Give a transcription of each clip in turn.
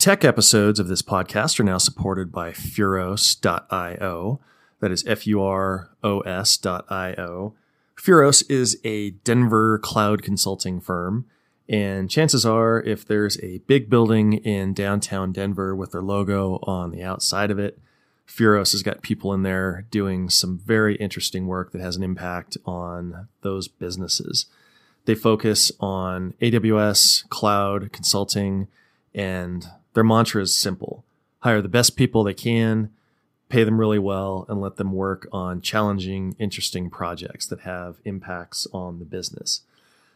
Tech episodes of this podcast are now supported by Furos.io. That is F U R O S.io. Furos is a Denver cloud consulting firm. And chances are, if there's a big building in downtown Denver with their logo on the outside of it, Furos has got people in there doing some very interesting work that has an impact on those businesses. They focus on AWS, cloud, consulting, and their mantra is simple hire the best people they can, pay them really well, and let them work on challenging, interesting projects that have impacts on the business.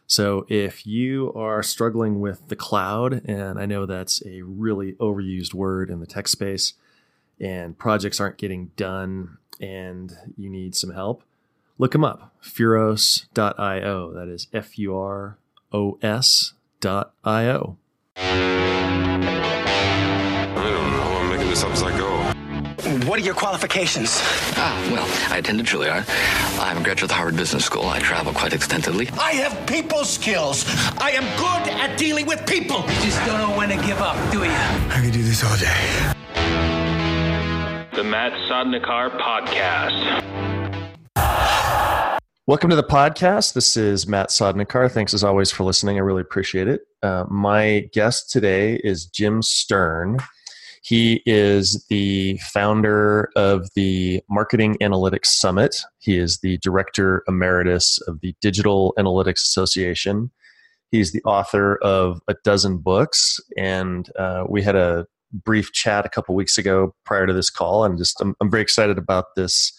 So if you are struggling with the cloud, and I know that's a really overused word in the tech space, and projects aren't getting done and you need some help, look them up. Furos.io. That is F U R O S.io. this up as I go. What are your qualifications? Ah, well, I attended Juilliard. I'm a graduate of the Harvard Business School. I travel quite extensively. I have people skills. I am good at dealing with people. You just don't know when to give up, do you? I could do this all day. The Matt Sodnikar Podcast. Welcome to the podcast. This is Matt Sodnikar. Thanks as always for listening. I really appreciate it. Uh, my guest today is Jim Sterne. He is the founder of the Marketing Analytics Summit. He is the director emeritus of the Digital Analytics Association. He's the author of a dozen books, and uh, we had a brief chat a couple weeks ago prior to this call. And just I'm, I'm very excited about this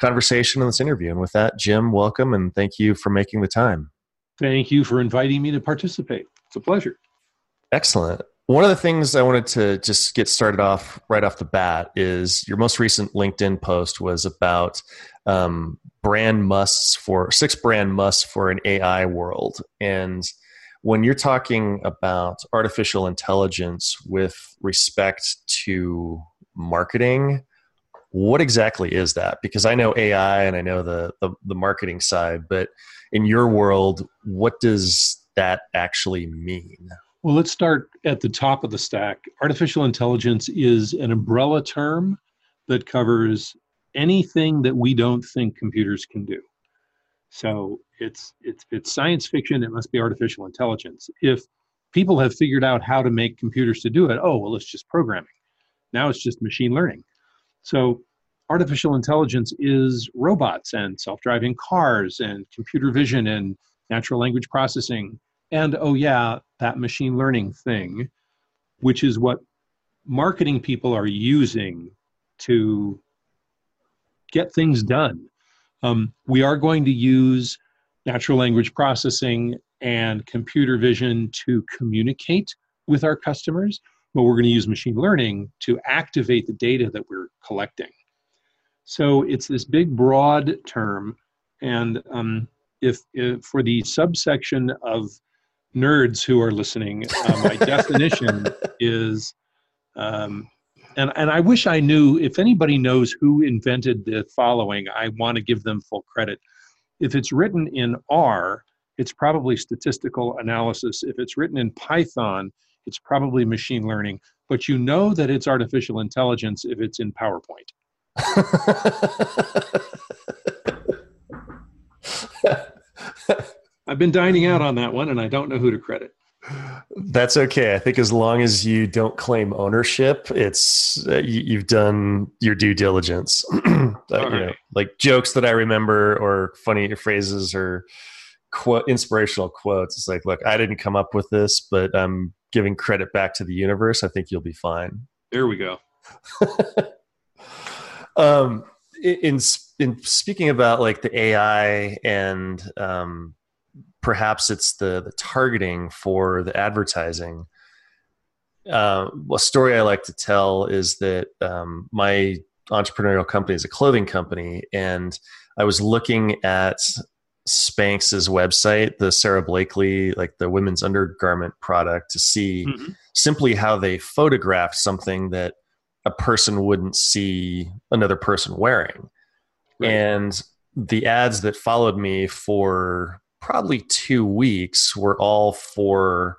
conversation and this interview. And with that, Jim, welcome and thank you for making the time. Thank you for inviting me to participate. It's a pleasure. Excellent. One of the things I wanted to just get started off right off the bat is your most recent LinkedIn post was about um, brand musts for six brand musts for an AI world. And when you're talking about artificial intelligence with respect to marketing, what exactly is that? Because I know AI and I know the, the, the marketing side, but in your world, what does that actually mean? Well, let's start at the top of the stack. Artificial intelligence is an umbrella term that covers anything that we don't think computers can do. So it's it's it's science fiction. It must be artificial intelligence. If people have figured out how to make computers to do it, oh well, it's just programming. Now it's just machine learning. So artificial intelligence is robots and self-driving cars and computer vision and natural language processing and oh yeah that machine learning thing which is what marketing people are using to get things done. Um, we are going to use natural language processing and computer vision to communicate with our customers but we're going to use machine learning to activate the data that we're collecting. So it's this big broad term and um, if, if for the subsection of nerds who are listening, uh, my definition is, um, and and I wish I knew if anybody knows who invented the following. I want to give them full credit. If it's written in R, it's probably statistical analysis. If it's written in Python, it's probably machine learning. But you know that it's artificial intelligence if it's in PowerPoint. I've been dining out on that one, and I don't know who to credit. That's okay. I think as long as you don't claim ownership, it's uh, you, have done your due diligence. uh, you know, like jokes that I remember, or funny phrases, or quote, inspirational quotes. It's like, look, I didn't come up with this, but I'm giving credit back to the universe. I think you'll be fine. There we go. um, in in speaking about like the AI and um, perhaps it's the the targeting for the advertising. Uh, a story I like to tell is that um, my entrepreneurial company is a clothing company, and I was looking at Spanx's website, the Sara Blakely, like the women's undergarment product, to see mm-hmm. simply how they photographed something that a person wouldn't see another person wearing. Right. And the ads that followed me for probably two weeks were all for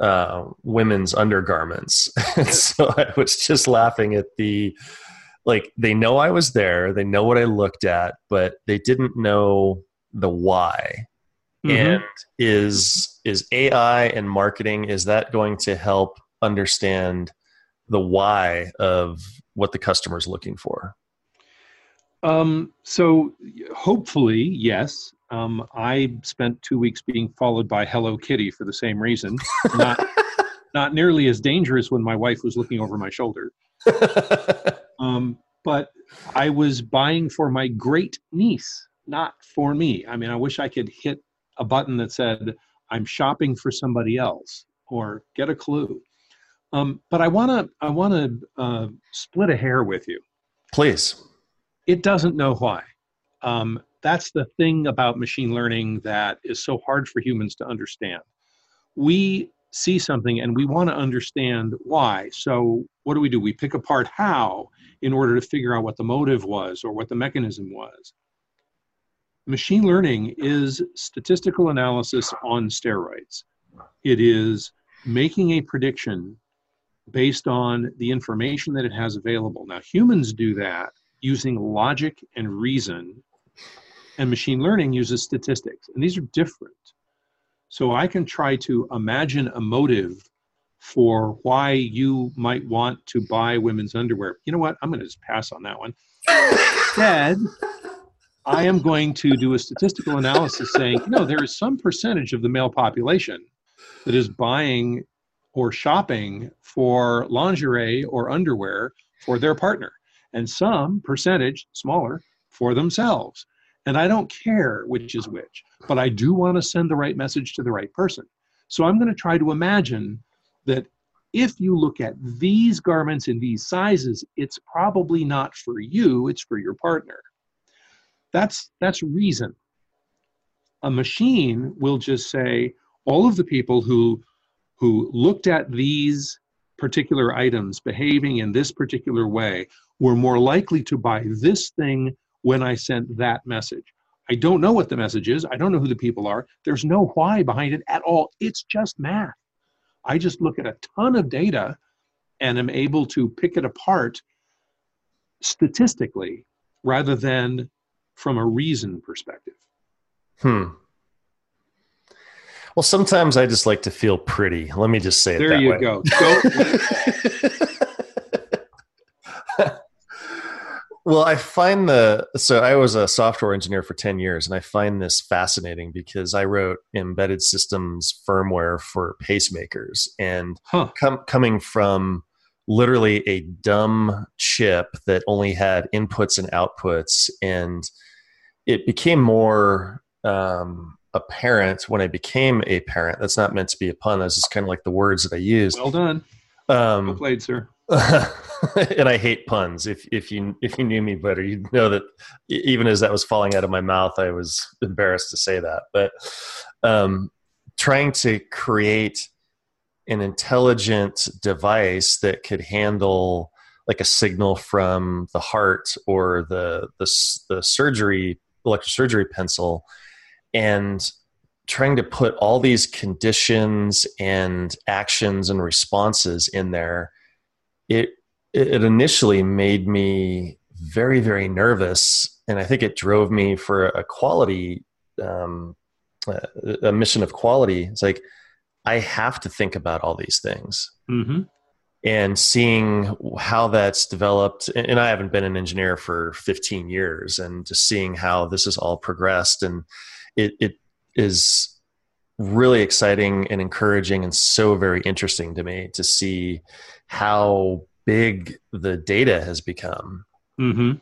uh, women's undergarments. so I was just laughing at the like they know I was there, they know what I looked at, but they didn't know the why. Mm-hmm. And is is AI and marketing is that going to help understand the why of what the customer is looking for? Um, so hopefully, yes. Um, I spent two weeks being followed by Hello Kitty for the same reason. Not, not nearly as dangerous when my wife was looking over my shoulder. um, but I was buying for my great niece, not for me. I mean, I wish I could hit a button that said, I'm shopping for somebody else or get a clue. Um, but I want to I want to uh, split a hair with you. Please. It doesn't know why. Um, that's the thing about machine learning that is so hard for humans to understand. We see something and we want to understand why. So what do we do? We pick apart how in order to figure out what the motive was or what the mechanism was. Machine learning is statistical analysis on steroids. It is making a prediction based on the information that it has available. Now, humans do that using logic and reason, and machine learning uses statistics, and these are different. So I can try to imagine a motive for why you might want to buy women's underwear. You know what? I'm going to just pass on that one. Instead, I am going to do a statistical analysis saying, you know, there is some percentage of the male population that is buying or shopping for lingerie or underwear for their partner, and some percentage, smaller, for themselves. And I don't care which is which, but I do want to send the right message to the right person. So I'm going to try to imagine that if you look at these garments in these sizes, it's probably not for you, it's for your partner. That's that's reason. A machine will just say all of the people who who looked at these particular items behaving in this particular way were more likely to buy this thing when I sent that message. I don't know what the message is. I don't know who the people are. There's no why behind it at all. It's just math. I just look at a ton of data and am able to pick it apart statistically rather than from a reason perspective. Hmm. Well, sometimes I just like to feel pretty. Let me just say it there you way. go. go. well, I find the so I was a software engineer for 10 years and I find this fascinating because I wrote embedded systems firmware for pacemakers and huh. com- coming from literally a dumb chip that only had inputs and outputs and it became more um, apparent when I became a parent. That's not meant to be a pun. That's just kind of like the words that I use. Well done. Um, well played, sir. and I hate puns. If if you if you knew me better, you'd know that even as that was falling out of my mouth, I was embarrassed to say that. But um, trying to create an intelligent device that could handle like a signal from the heart or the the, the surgery electrosurgery pencil and trying to put all these conditions and actions and responses in there it it initially made me very very nervous and i think it drove me for a quality um, a mission of quality it's like i have to think about all these things mm-hmm. and seeing how that's developed and i haven't been an engineer for 15 years and just seeing how this has all progressed and it, it is really exciting and encouraging and so very interesting to me to see how big the data has become. Mm-hmm.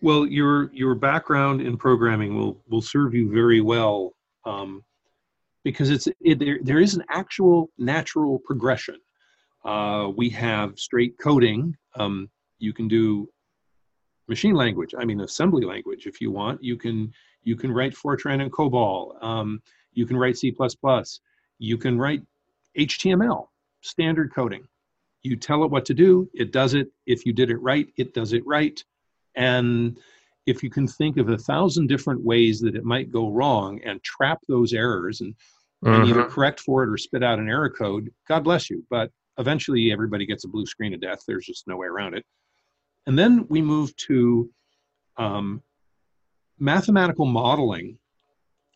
Well, your your background in programming will will serve you very well um, because it's it, there. There is an actual natural progression. Uh, we have straight coding. Um, you can do machine language. I mean, assembly language if you want. You can you can write Fortran and COBOL. Um, you can write C++. You can write HTML, standard coding. You tell it what to do, it does it. If you did it right, it does it right. And if you can think of a thousand different ways that it might go wrong and trap those errors and and either Mhm. correct for it or spit out an error code, God bless you. But eventually everybody gets a blue screen of death. There's just no way around it. And then we move to um, mathematical modeling,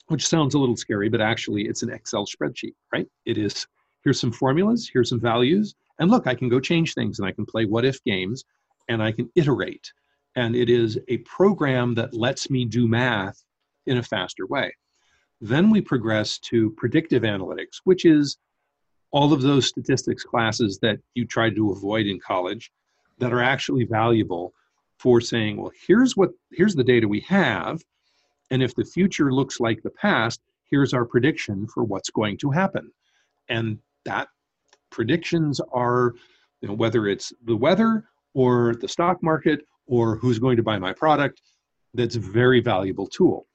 which sounds a little scary, but actually it's an Excel spreadsheet, right? It is here's some formulas, here's some values, and look, I can go change things and I can play what if games and I can iterate. And it is a program that lets me do math in a faster way. Then we progress to predictive analytics, which is all of those statistics classes that you tried to avoid in college that are actually valuable for saying, well, here's what here's the data we have, and if the future looks like the past, here's our prediction for what's going to happen. And that predictions are, you know, whether it's the weather or the stock market or who's going to buy my product, that's a very valuable tool.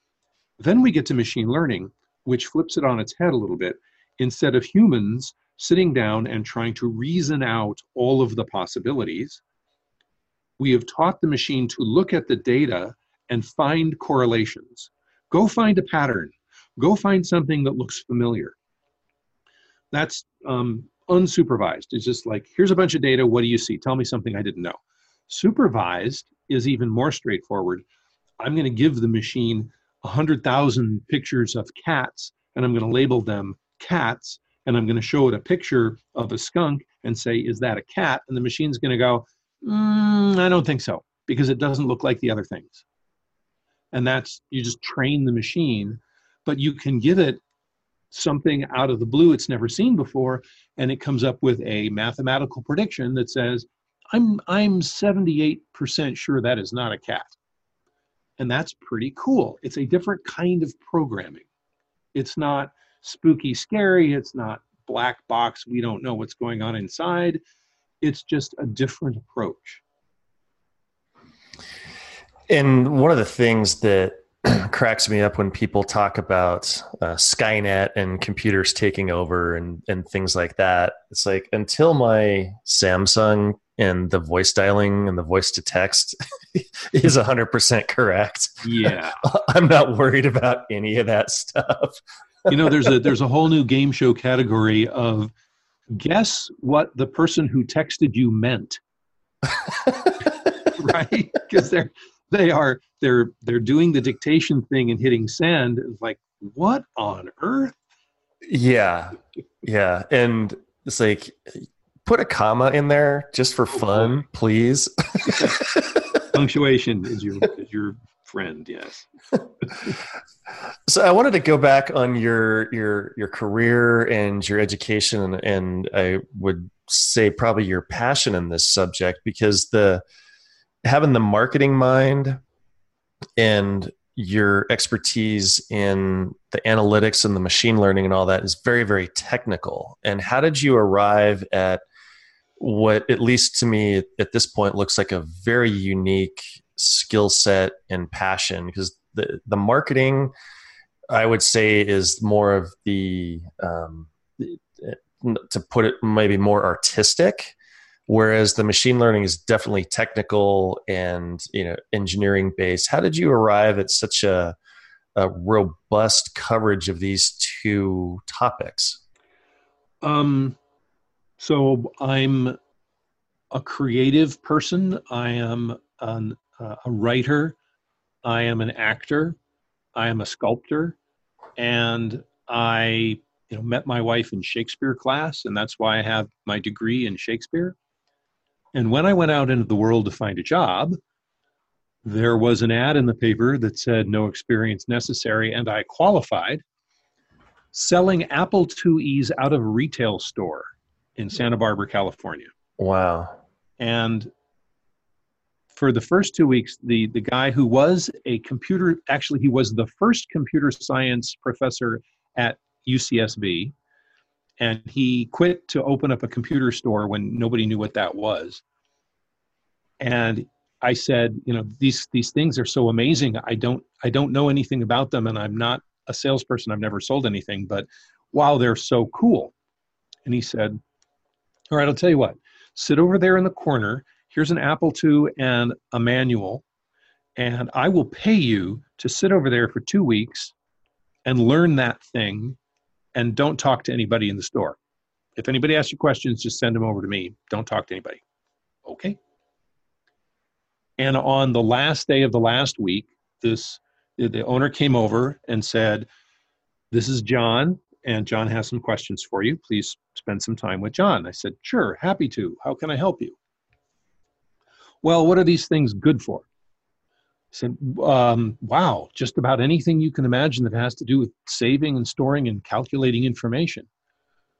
Then we get to machine learning, which flips it on its head a little bit. Instead of humans sitting down and trying to reason out all of the possibilities, we have taught the machine to look at the data and find correlations. Go find a pattern. Go find something that looks familiar. That's um, unsupervised. It's just like, here's a bunch of data. What do you see? Tell me something I didn't know. Supervised is even more straightforward. I'm going to give the machine 100,000 pictures of cats and I'm going to label them cats and I'm going to show it a picture of a skunk and say, is that a cat? And the machine's going to go, mm, I don't think so because it doesn't look like the other things. And that's, you just train the machine, but you can give it something out of the blue it's never seen before and it comes up with a mathematical prediction that says i'm i'm 78% sure that is not a cat. And that's pretty cool. It's a different kind of programming. It's not spooky scary. It's not black box we don't know what's going on inside. It's just a different approach. And one of the things that cracks me up when people talk about uh, Skynet and computers taking over and, and things like that. It's like until my Samsung and the voice dialing and the voice to text is 100% correct, yeah I'm not worried about any of that stuff. you know there's a there's a whole new game show category of guess what the person who texted you meant right because they're they are they're they're doing the dictation thing and hitting send It's like what on earth Yeah. Yeah. And it's like, put a comma in there just for fun, please. punctuation is your is your friend yes So I wanted to go back on your your your career and your education and, and I would say probably your passion in this subject because the having the marketing mind and your expertise in the analytics and the machine learning and all that is very very technical. And how did you arrive at what at least to me at this point looks like a very unique skill set and passion because the the marketing I would say is more of the um, to put it maybe more artistic, whereas the machine learning is definitely technical and you know engineering based. How did you arrive at such a, a robust coverage of these two topics? um so i'm a creative person. I am an, uh, a writer. I am an actor. I am a sculptor. And i you know met my wife in shakespeare class and that's why i have my degree in shakespeare and when i went out into the world to find a job there was an ad in the paper that said no experience necessary and i qualified selling apple IIe's out of a retail store in santa barbara california Wow. and for the first two weeks the the guy who was a computer actually he was the first computer science professor at ucsb and he quit to open up a computer store when nobody knew what that was. And i said you know these these things are so amazing. I don't i don't know anything about them and i'm not a salesperson. I've never sold anything but wow they're so cool. And he said all right i'll tell you what. Sit over there in the corner. Here's an Apple II and a manual, and I will pay you to sit over there for two weeks and learn that thing and don't talk to anybody in the store. If anybody asks you questions, just send them over to me. Don't talk to anybody. Okay. And on the last day of the last week, this the owner came over and said, "This is John, and John has some questions for you. Please spend some time with John." I said, "Sure, happy to. How can I help you?" Well, what are these things good for? Said, um, "Wow, just about anything you can imagine that has to do with saving and storing and calculating information."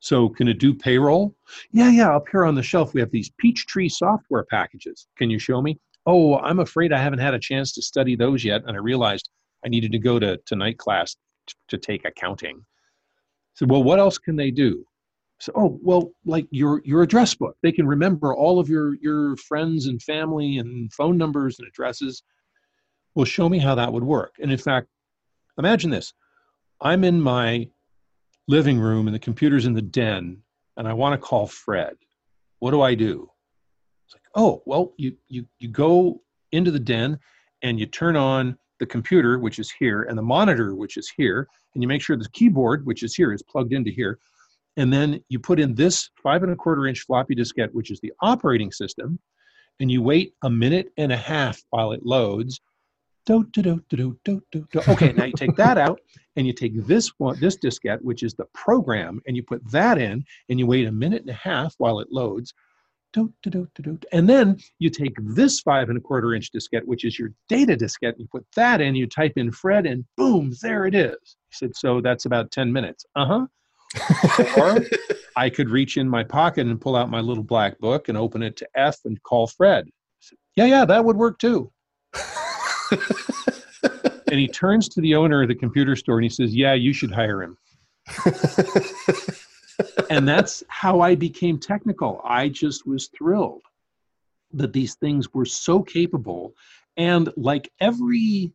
So, can it do payroll? Yeah, yeah. Up here on the shelf, we have these Peachtree software packages. Can you show me? Oh, I'm afraid I haven't had a chance to study those yet. And I realized I needed to go to, to night class t- to take accounting. So, well, what else can they do? So, oh, well, like your your address book. They can remember all of your your friends and family and phone numbers and addresses. Well, show me how that would work. And in fact, imagine this. I'm in my living room and the computer's in the den and I want to call Fred. What do I do? It's like, oh, well, you you you go into the den and you turn on the computer, which is here, and the monitor, which is here, and you make sure the keyboard, which is here, is plugged into here. And then you put in this five and a quarter inch floppy diskette, which is the operating system, and you wait a minute and a half while it loads. Do, do, do, do, do, do, do. Okay, now you take that out and you take this one, this diskette, which is the program, and you put that in, and you wait a minute and a half while it loads. Do, do, do, do, do. And then you take this five and a quarter inch diskette, which is your data diskette, and you put that in, you type in Fred, and boom, there it is. He said, So that's about 10 minutes. Uh huh. or I could reach in my pocket and pull out my little black book and open it to F and call Fred. Said, yeah, yeah, that would work too. and he turns to the owner of the computer store and he says, Yeah, you should hire him. and that's how I became technical. I just was thrilled that these things were so capable. And like every,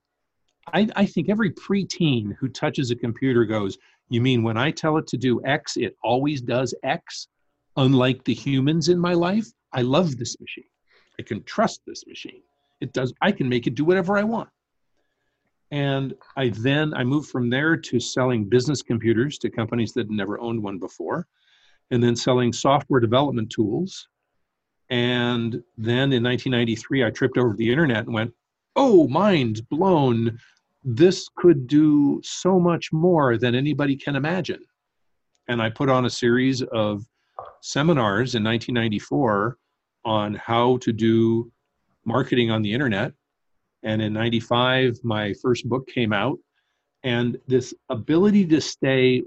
I, I think every preteen who touches a computer goes, You mean when I tell it to do X, it always does X? Unlike the humans in my life, I love this machine. I can trust this machine. It does, I can make it do whatever I want. And I then I moved from there to selling business computers to companies that never owned one before, and then selling software development tools. And then in 1993, I tripped over the internet and went, "Oh, mind blown! This could do so much more than anybody can imagine." And I put on a series of seminars in 1994 on how to do marketing on the internet and in 95, my first book came out. And this ability to stay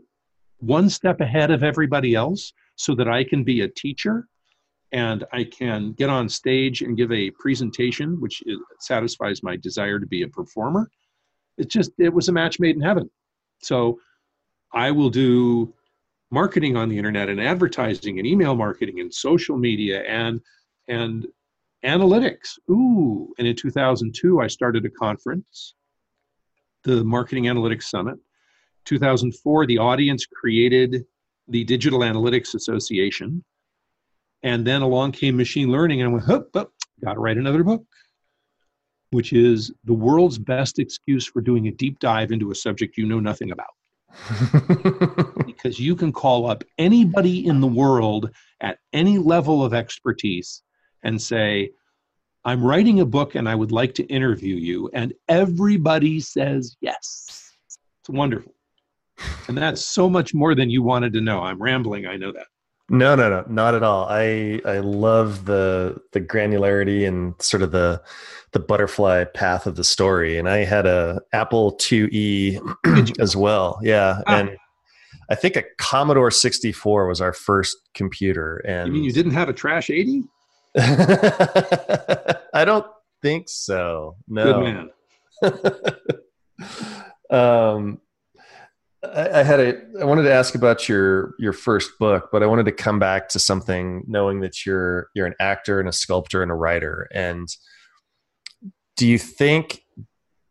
one step ahead of everybody else so that I can be a teacher and I can get on stage and give a presentation, which satisfies my desire to be a performer. It's just, it was a match made in heaven. So I will do marketing on the internet and advertising and email marketing and social media and and Analytics. Ooh. And in 2002, I started a conference, the Marketing Analytics Summit. 2004, the audience created the Digital Analytics Association. And then along came machine learning, and I went, hup, hup, got to write another book, which is the world's best excuse for doing a deep dive into a subject you know nothing about. because you can call up anybody in the world at any level of expertise and say, I'm writing a book and I would like to interview you. And everybody says yes. It's wonderful. And that's so much more than you wanted to know. I'm rambling, I know that. No, no, no, not at all. I I love the the granularity and sort of the the butterfly path of the story. And I had a Apple IIe as well. Yeah, ah. and I think a Commodore 64 was our first computer. And you mean you didn't have a Trash 80? I don't think so. No. Good man. um, I, I, had a. I wanted to ask about your your first book, but I wanted to come back to something, knowing that you're you're an actor and a sculptor and a writer. And do you think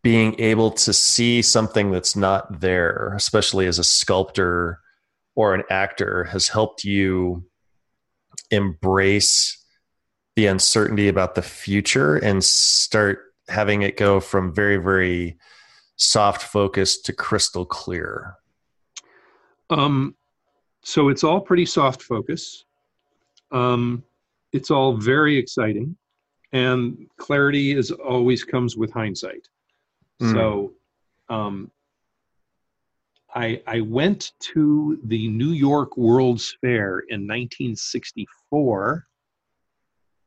being able to see something that's not there, especially as a sculptor or an actor, has helped you embrace the uncertainty about the future and start having it go from very very soft focus to crystal clear Um, so it's all pretty soft focus. Um, it's all very exciting, and clarity is always comes with hindsight. Mm. So, um, I I went to the New York World's Fair in 1964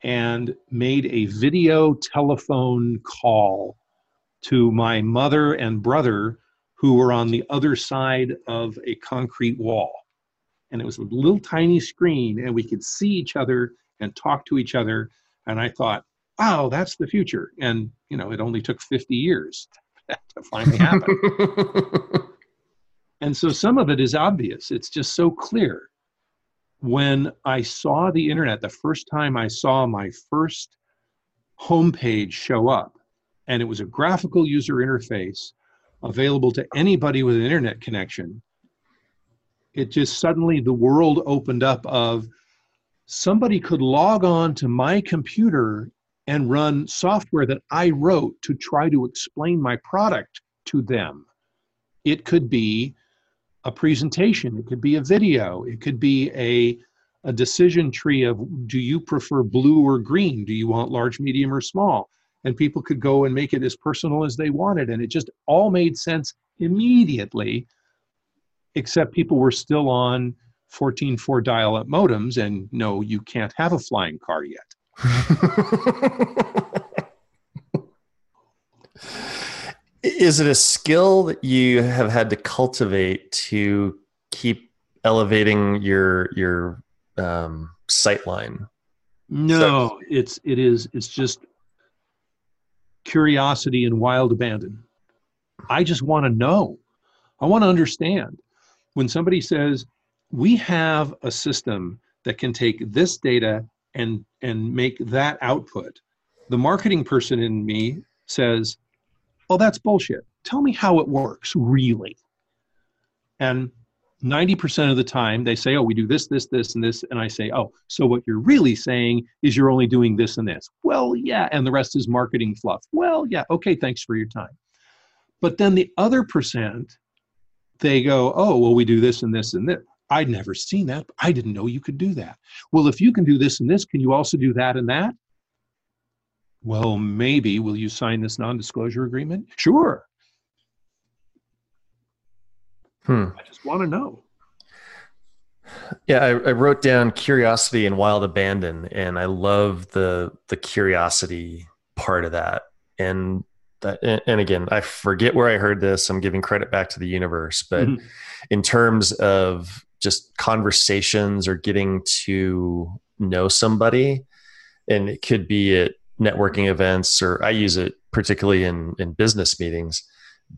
and made a video telephone call to my mother and brother who were on the other side of a concrete wall. And it was a little tiny screen, and we could see each other and talk to each other. And I thought, wow, that's the future. And, you know, it only took 50 years to finally happen. and so some of it is obvious, it's just so clear. When I saw the internet, the first time I saw my first homepage show up, and it was a graphical user interface available to anybody with an internet connection it just suddenly the world opened up of somebody could log on to my computer and run software that i wrote to try to explain my product to them. It could be a presentation it could be a video it could be a a decision tree of do you prefer blue or green? Do you want large medium or small? And people could go and make it as personal as they wanted and it just all made sense immediately except people were still on 14.4 dial-up modems and no you can't have a flying car yet Is it a skill that you have had to cultivate to keep elevating your your um, sight line? no it's it is it's just curiosity and wild abandon. I just want to know. I want to understand. When somebody says we have a system that can take this data and and make that output the marketing person in me says oh that's bullshit tell me how it works really and 90% of the time they say oh we do this this this and this and i say oh so what you're really saying is you're only doing this and this well yeah and the rest is marketing fluff well yeah okay thanks for your time but then the other percent they go, oh, well, we do this and this and this. I'd never seen that. I didn't know you could do that. Well, if you can do this and this, can you also do that and that? Well, maybe. Will you sign this non disclosure agreement? Sure. Hmm. I just want to know. Yeah, I, I wrote down curiosity and wild abandon, and I love the the curiosity part of that. And that, and again, I forget where I heard this. I'm giving credit back to the universe, but Mhm. in terms of just conversations or getting to know somebody, and it could be at networking events, or I use it particularly in in business meetings.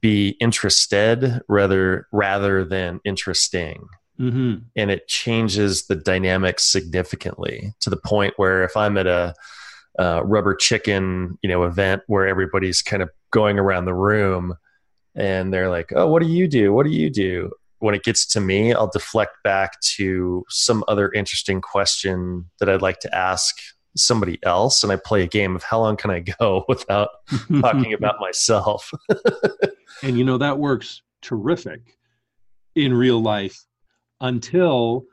Be interested rather rather than interesting Mm-hmm. and it changes the dynamics significantly to the point where if I'm at a uh, rubber chicken, you know, event where everybody's kind of going around the room and they're like, "Oh, what do you do? What do you do?" When it gets to me, I'll deflect back to some other interesting question that I'd like to ask somebody else, and I play a game of how long can I go without talking about myself. And you know, that works terrific in real life until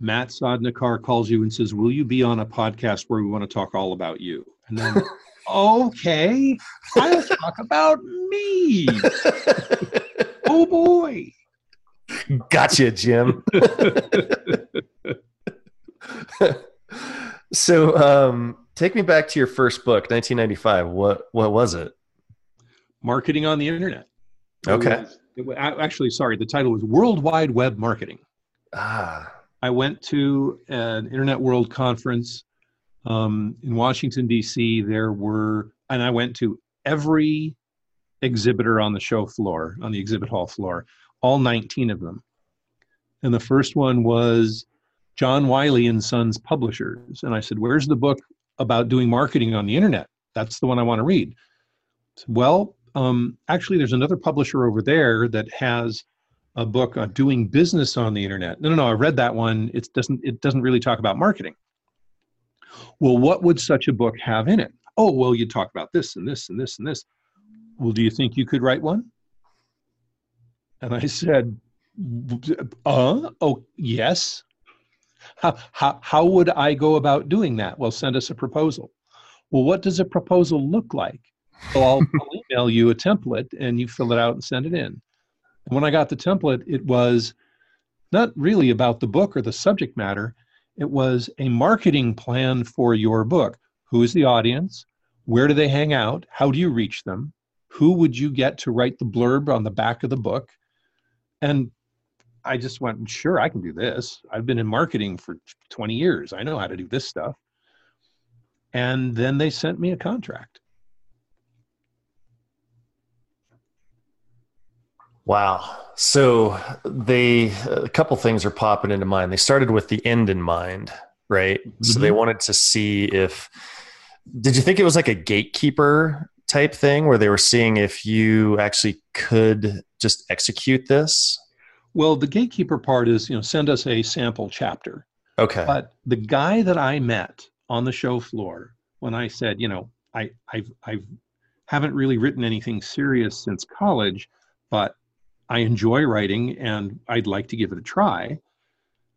Matt Sodnikar calls you and says, Will you be on a podcast where we want to talk all about you? And then, okay, I'll talk about me. Oh boy. gotcha, Jim. So, um, take me back to your first book, 1995. What what was it? Marketing on the internet. It Okay. was- it actually, sorry, the title was World Wide Web Marketing. Ah, I went to an Internet World Conference um, in Washington, D.C. There were, and I went to every exhibitor on the show floor, on the exhibit hall floor, all 19 of them. And the first one was John Wiley and Sons Publishers. And I said, Where's the book about doing marketing on the internet? That's the one I want to read. Well, um, actually, there's another publisher over there that has a book on doing business on the internet. No, no, no. I read that one. It doesn't. It doesn't really talk about marketing. Well, what would such a book have in it? Oh, well, you talk about this and this and this and this. Well, do you think you could write one? And I said, Uh, oh, yes. How, how, how would I go about doing that? Well, send us a proposal. Well, what does a proposal look like? Well, I'll, I'll email you a template and you fill it out and send it in. And when I got the template, it was not really about the book or the subject matter. It was a marketing plan for your book. Who is the audience? Where do they hang out? How do you reach them? Who would you get to write the blurb on the back of the book? And I just went, sure, I can do this. I've been in marketing for 20 years. I know how to do this stuff. And then they sent me a contract. Wow. So they a couple things are popping into mind. They started with the end in mind, right? Mm-hmm. So they mm-hmm. wanted to see if did you think it was like a gatekeeper type thing where they were seeing if you actually could just execute this? Well, the gatekeeper part is, you know, send us a sample chapter. Okay. But the guy that I met on the show floor when I said, you know, I I've I've haven't really written anything serious since college, but I enjoy writing and I'd like to give it a try.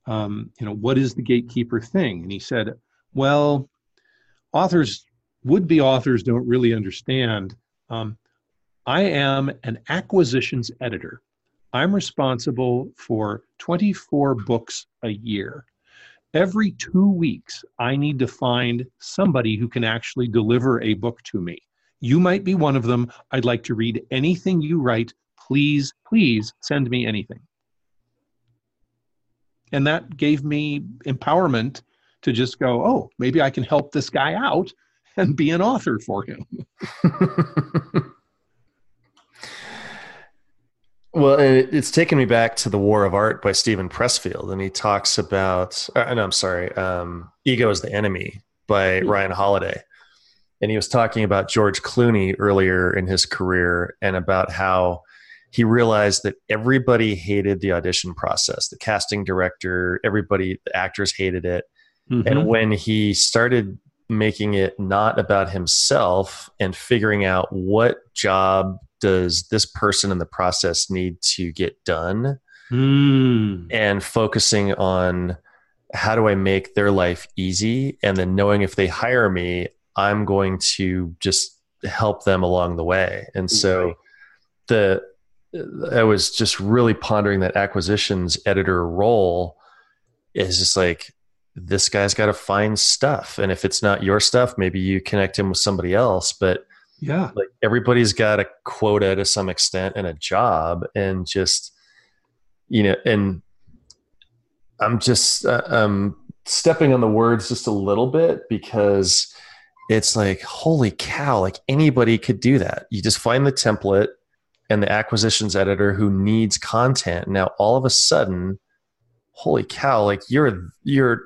Um, you know, what is the gatekeeper thing? And he said, well, authors, would be authors, don't really understand. Um, I am an acquisitions editor. I'm responsible for 24 books a year. Every two weeks, I need to find somebody who can actually deliver a book to me. You might be one of them. I'd like to read anything you write please, please send me anything. And that gave me empowerment to just go, oh, maybe I can help this guy out and be an author for him. well, it's taken me back to The War of Art by Steven Pressfield. And he talks about, uh, no, I'm sorry, um, Ego is the Enemy by Ryan Holiday. And he was talking about George Clooney earlier in his career and about how he realized that everybody hated the audition process the casting director everybody the actors hated it mm-hmm. and when he started making it not about himself and figuring out what job does this person in the process need to get done mm. and focusing on how do i make their life easy and then knowing if they hire me i'm going to just help them along the way and so right. the I was just really pondering that acquisitions editor role is just like this guy's got to find stuff, and if it's not your stuff, maybe you connect him with somebody else. But yeah, like everybody's got a quota to some extent and a job, and just you know, and I'm just uh, um stepping on the words just a little bit because it's like holy cow, like anybody could do that. You just find the template and the acquisitions editor who needs content. Now all of a sudden, holy cow, like you're you're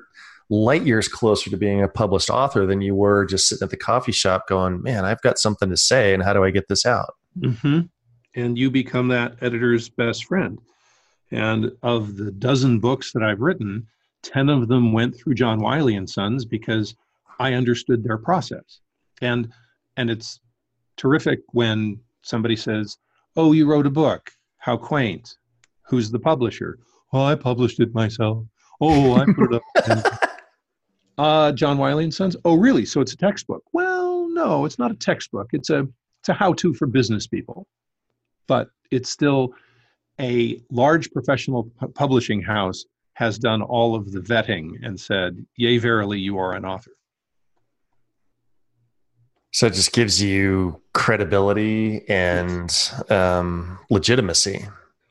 light years closer to being a published author than you were just sitting at the coffee shop going, man, I've got something to say and how do I get this out? Mm-hmm. And you become that editor's best friend. And of the dozen books that I've written, 10 of them went through John Wiley and Sons because I understood their process. And and it's terrific when somebody says, Oh, you wrote a book. How quaint. Who's the publisher? "Well, I published it myself. Oh, I put it up. uh, John Wiley and Sons. Oh, really? So it's a textbook? Well, no, it's not a textbook. It's a it's a how-to for business people, but it's still a large professional pu- publishing house has done all of the vetting and said, "Yea, verily, you are an author." So it just gives you credibility and um, legitimacy.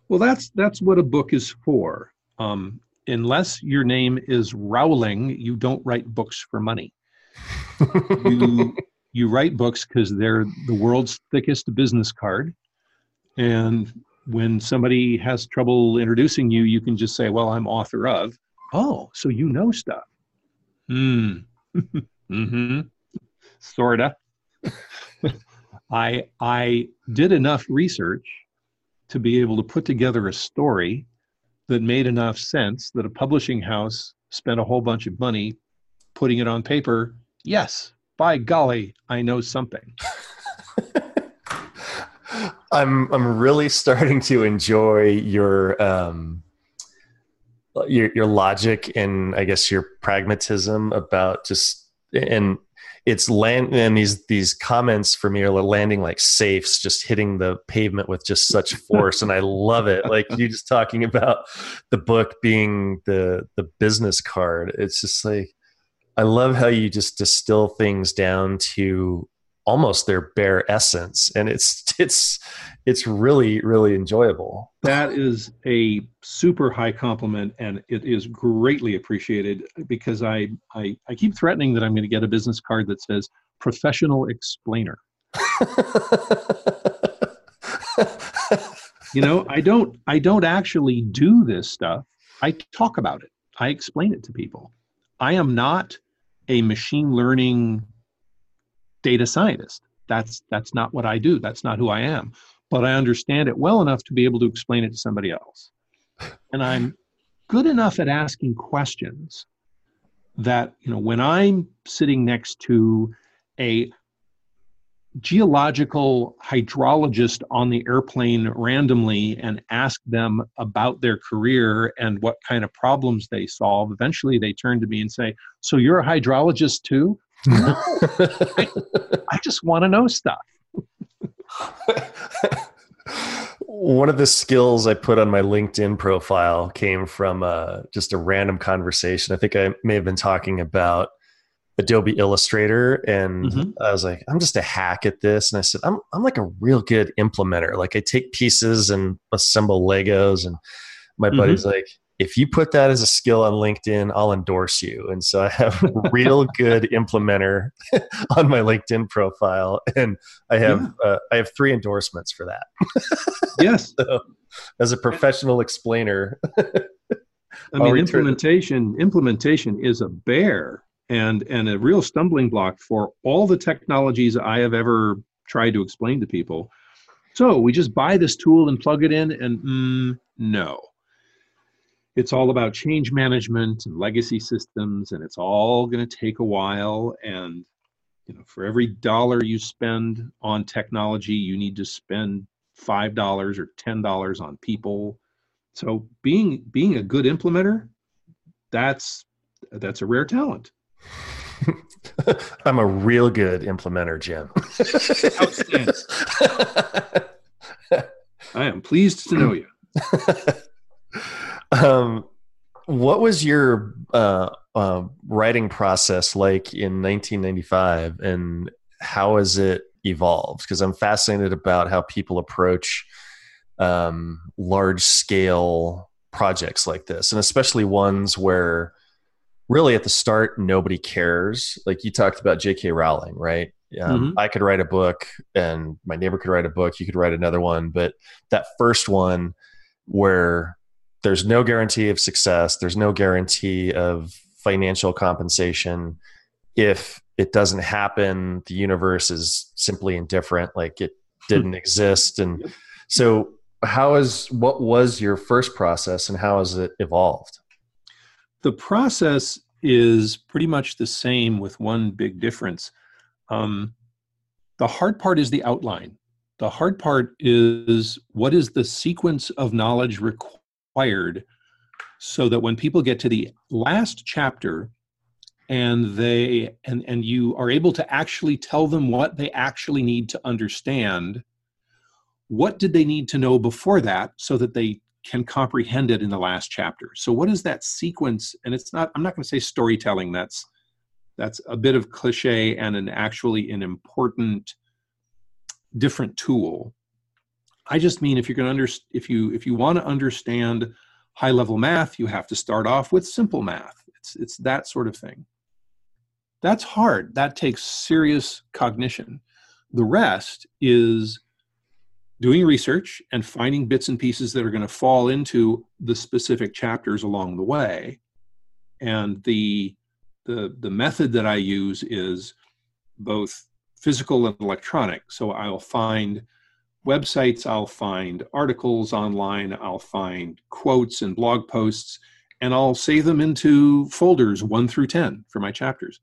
Well, that's that's what a book is for. Um, unless your name is Rowling, you don't write books for money. you you write books because they're the world's thickest business card, and when somebody has trouble introducing you, you can just say, "Well, I'm author of." Oh, so you know stuff. Hmm. mm-hmm. Sorta. I I did enough research to be able to put together a story that made enough sense that a publishing house spent a whole bunch of money putting it on paper. Yes, by golly, I know something. I'm I'm really starting to enjoy your um your your logic and I guess your pragmatism about just and it's land and these these comments for me are landing like safes just hitting the pavement with just such force and i love it. Like you just talking about the book being the the business card. It's just like i love how you just distill things down to almost their bare essence. And it's it's it's really really enjoyable. That is a super high compliment and it is greatly appreciated because i i, I keep threatening that i'm going to get a business card that says professional explainer. You know i don't i don't actually do this stuff. I talk about it. I explain it to people. I am not a machine learning data scientist. That's that's not what I do. That's not who I am. But I understand it well enough to be able to explain it to somebody else. And I'm good enough at asking questions that, you know, when I'm sitting next to a geological hydrologist on the airplane randomly and ask them about their career and what kind of problems they solve, eventually they turn to me and say, So you're a hydrologist too? No, I, I just want to know stuff. One of the skills I put on my LinkedIn profile came from uh, just a random conversation. I think I may have been talking about Adobe Illustrator, and mm-hmm. I was like, I'm just a hack at this. And I said, I'm I'm like a real good implementer. Like I take pieces and assemble Legos. And my mm-hmm. buddy's like, if you put that as a skill on LinkedIn, I'll endorse you. And so I have a real good implementer on my LinkedIn profile, and I have yeah. uh, I have three endorsements for that. yes, so, as a professional explainer. I mean, implementation it. implementation is a bear and and a real stumbling block for all the technologies I have ever tried to explain to people. So we just buy this tool and plug it in, and mm, no it's all about change management and legacy systems and it's all going to take a while. And you know for every dollar you spend on technology you need to spend five dollars or ten dollars on people. So being being a good implementer that's that's a rare talent. I'm a real good implementer jim. I am pleased to know you um, what was your uh, uh, writing process like in 1995, and how has it evolved? Because I'm fascinated about how people approach um, large scale projects like this, and especially ones where really at the start nobody cares. Like you talked about J.K. Rowling, right? Um, mm-hmm. I could write a book, and my neighbor could write a book. You could write another one, but that first one where there's no guarantee of success. There's no guarantee of financial compensation. If it doesn't happen, the universe is simply indifferent, like it didn't exist. And so, how is what was your first process and how has it evolved? The process is pretty much the same with one big difference. Um, the hard part is the outline. The hard part is what is the sequence of knowledge required required so that when people get to the last chapter and they and and you are able to actually tell them what they actually need to understand what did they need to know before that so that they can comprehend it in the last chapter? So what is that sequence? And it's not i'm not going to say storytelling that's that's a bit of cliche and an actually an important different tool I just mean if you're going to under, if you if you want to understand high level math, you have to start off with simple math. It's it's that sort of thing. That's hard. That takes serious cognition. The rest is doing research and finding bits and pieces that are going to fall into the specific chapters along the way. And the the the method that I use is both physical and electronic. So I'll find websites, I'll find articles online, I'll find quotes and blog posts, and I'll save them into folders one through 10 for my chapters.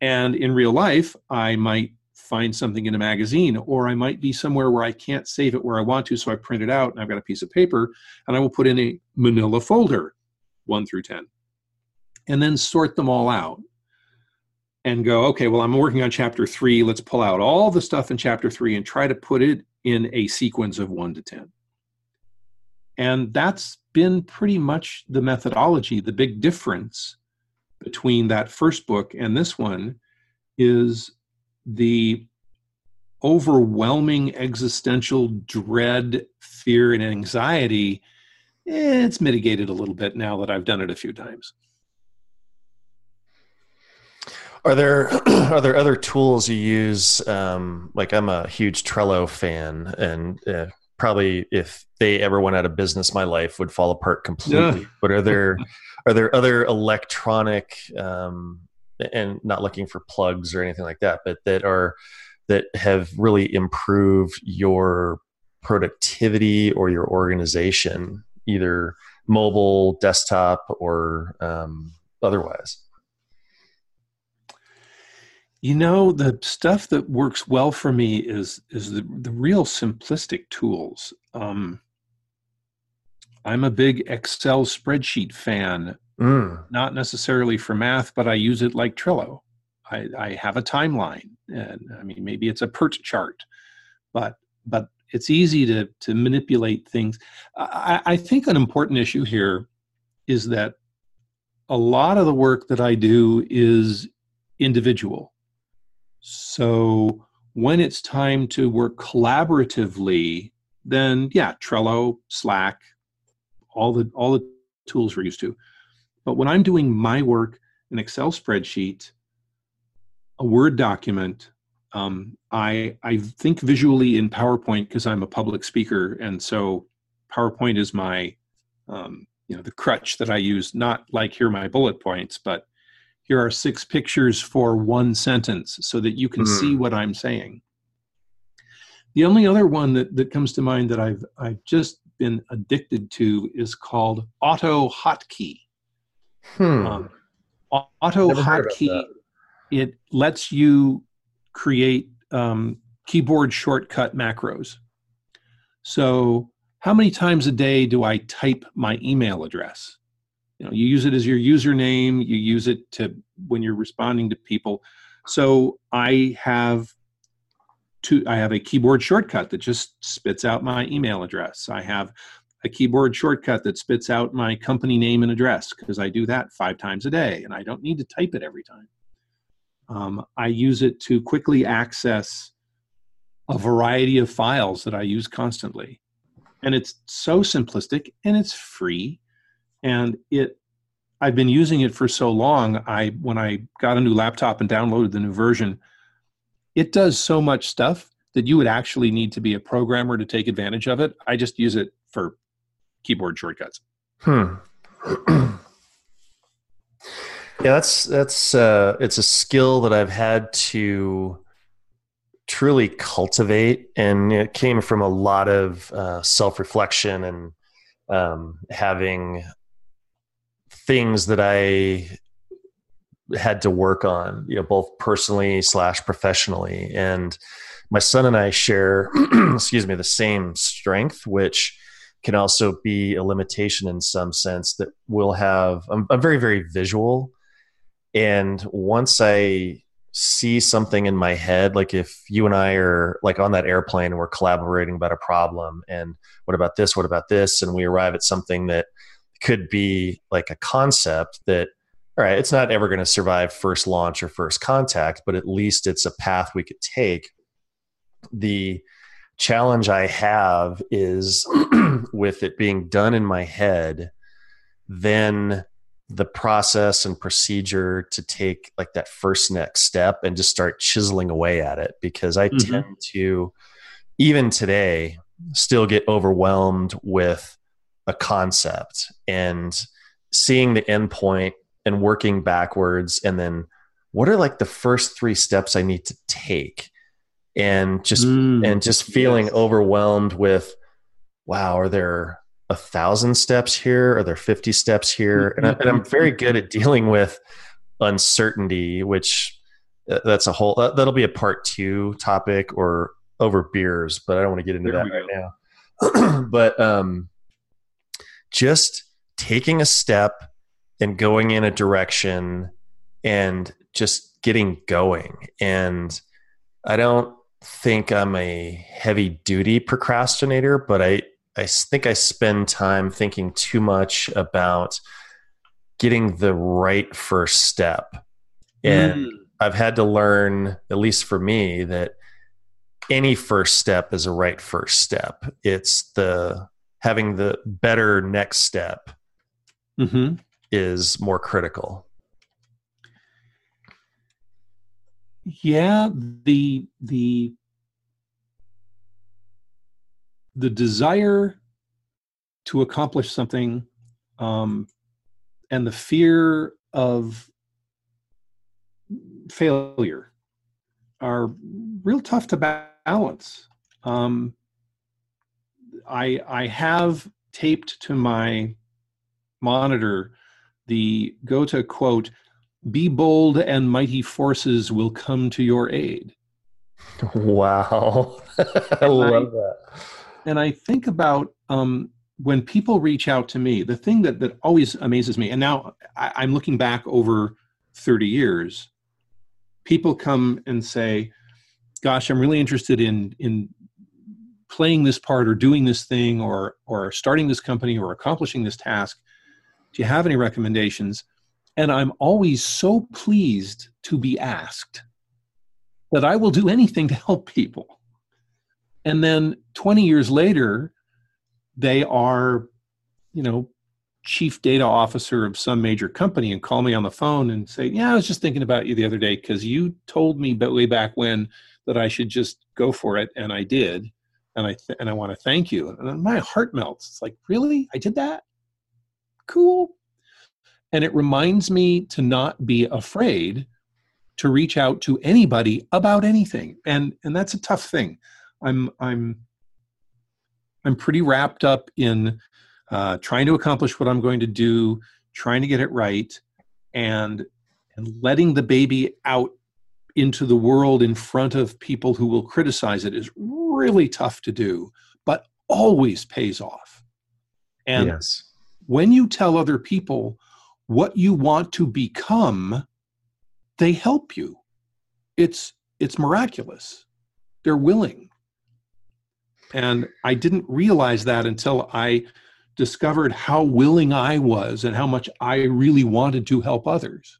And in real life, I might find something in a magazine, or I might be somewhere where I can't save it where I want to, so I print it out and I've got a piece of paper and I will put in a manila folder, one through 10, and then sort them all out and go, okay, well, I'm working on chapter three. Let's pull out all the stuff in chapter three and try to put it in a sequence of one to 10. And that's been pretty much the methodology. The big difference between that first book and this one is the overwhelming existential dread, fear, and anxiety. Eh, it's mitigated a little bit now that I've done it a few times. Are there are there other tools you use? Um, like I'm a huge Trello fan, and uh, probably if they ever went out of business, my life would fall apart completely. Yeah. But are there are there other electronic um, and not looking for plugs or anything like that, but that are that have really improved your productivity or your organization, either mobile, desktop, or um, otherwise? You know, the stuff that works well for me is is the, the real simplistic tools. Um, I'm a big Excel spreadsheet fan, mm. not necessarily for math, but I use it like Trello. I, I have a timeline, and I mean maybe it's a PERT chart, but but it's easy to to manipulate things. I, I think an important issue here is that a lot of the work that I do is individual so when it's time to work collaboratively, then yeah, Trello, Slack, all the all the tools we're used to. But when I'm doing my work, an Excel spreadsheet, a Word document, um, I I think visually in PowerPoint because I'm a public speaker, and so PowerPoint is my um, you know the crutch that I use. Not like here my bullet points, but here are six pictures for one sentence so that you can mm. see what I'm saying. The only other one that, that comes to mind that I've I've just been addicted to is called Auto Hotkey. Hmm. Um, Auto Hotkey it lets you create um, keyboard shortcut macros. So, how many times a day do I type my email address? You know you use it as your username you use it to when you're responding to people. So i have two i have a keyboard shortcut that just spits out my email address. I have a keyboard shortcut that spits out my company name and address because i do that five times a day and i don't need to type it every time. Um, i use it to quickly access a variety of files that i use constantly. And it's so simplistic and it's free and it I've been using it for so long. I when I got a new laptop and downloaded the new version, it does so much stuff that you would actually need to be a programmer to take advantage of it. I just use it for keyboard shortcuts. Hmm. yeah, that's that's uh, it's a skill that I've had to truly cultivate, and it came from a lot of uh, self reflection and um, having things that I had to work on, you know, both personally slash professionally. And my son and I share, excuse me, the same strength, which can also be a limitation in some sense that we'll have. I'm, I'm very, very visual. And once I see something in my head, like if you and I are like on that airplane and we're collaborating about a problem, and what about this? What about this? And we arrive at something that could be like a concept that all right it's not ever going to survive first launch or first contact but at least it's a path we could take the challenge i have is with it being done in my head then the process and procedure to take like that first next step and just start chiseling away at it because i mm-hmm. tend to even today still get overwhelmed with a concept and seeing the endpoint and working backwards and then what are like the first three steps i need to take? And just mm, and just feeling yes. overwhelmed with wow are there a thousand steps here? Are there 50 steps here? And, I, and i'm very good at dealing with uncertainty which uh, that's a whole that, that'll be a part two topic or over beers, but I don't want to get into There that right now. but um, just taking a step and going in a direction and just getting going. And I don't think I'm a heavy duty procrastinator, but I, I think I spend time thinking too much about getting the right first step. And hmm. I've had to learn, at least for me, that any first step is a right first step. It's the having the better next step Mhm. is more critical. yeah the the the desire to accomplish something um, and the fear of failure are real tough to balance um, i i have taped to my monitor the goethe quote be bold and mighty forces will come to your aid Wow. I love that. and I think about um, when people reach out to me, the thing that, that always amazes me, and now I, I'm looking back over 30 years, people come and say, Gosh, I'm really interested in, in playing this part or doing this thing or, or starting this company or accomplishing this task. Do you have any recommendations? And I'm always so pleased to be asked that I will do anything to help people. And then 20 years later, they are, you know, chief data officer of some major company and call me on the phone and say, Yeah, I was just thinking about you the other day because you told me way back when that I should just go for it. And I did. And I, th- and I want to thank you. And my heart melts. It's like, really? I did that? Cool. And it reminds me to not be afraid to reach out to anybody about anything. And, and that's a tough thing. I'm, I'm, I'm pretty wrapped up in uh, trying to accomplish what I'm going to do, trying to get it right, and and letting the baby out into the world in front of people who will criticize it is really tough to do, but always pays off. And yes. when you tell other people what you want to become, they help you. It's it's miraculous. They're willing. And I didn't realize that until I discovered how willing I was and how much I really wanted to help others.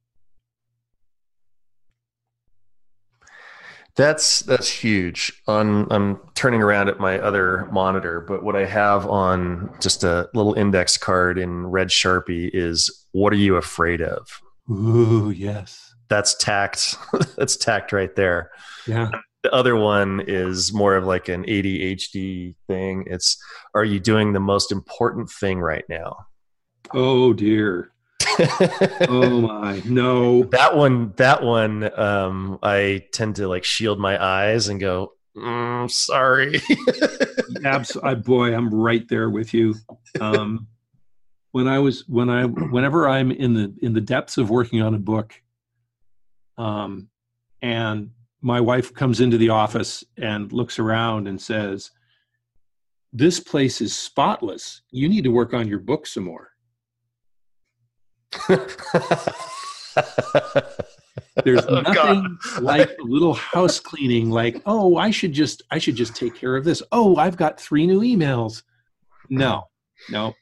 That's that's huge. On I'm turning around at my other monitor, but what I have on just a little index card in red Sharpie is what are you afraid of? Ooh, yes. That's tacked. that's tacked right there. Yeah. The other one is more of like an ADHD thing. It's are you doing the most important thing right now? Oh dear. Oh my. No. that one that one um i tend to like shield my eyes and go mm, sorry Abs- I, boy, I'm right there with you. Um, when I was when I whenever I'm in the in the depths of working on a book, um, and my wife comes into the office and looks around and says, "This place is spotless. You need to work on your book some more." There's Oh, God. nothing like a little house cleaning. Like, oh, I should just I should just take care of this. Oh, I've got three new emails. No, no,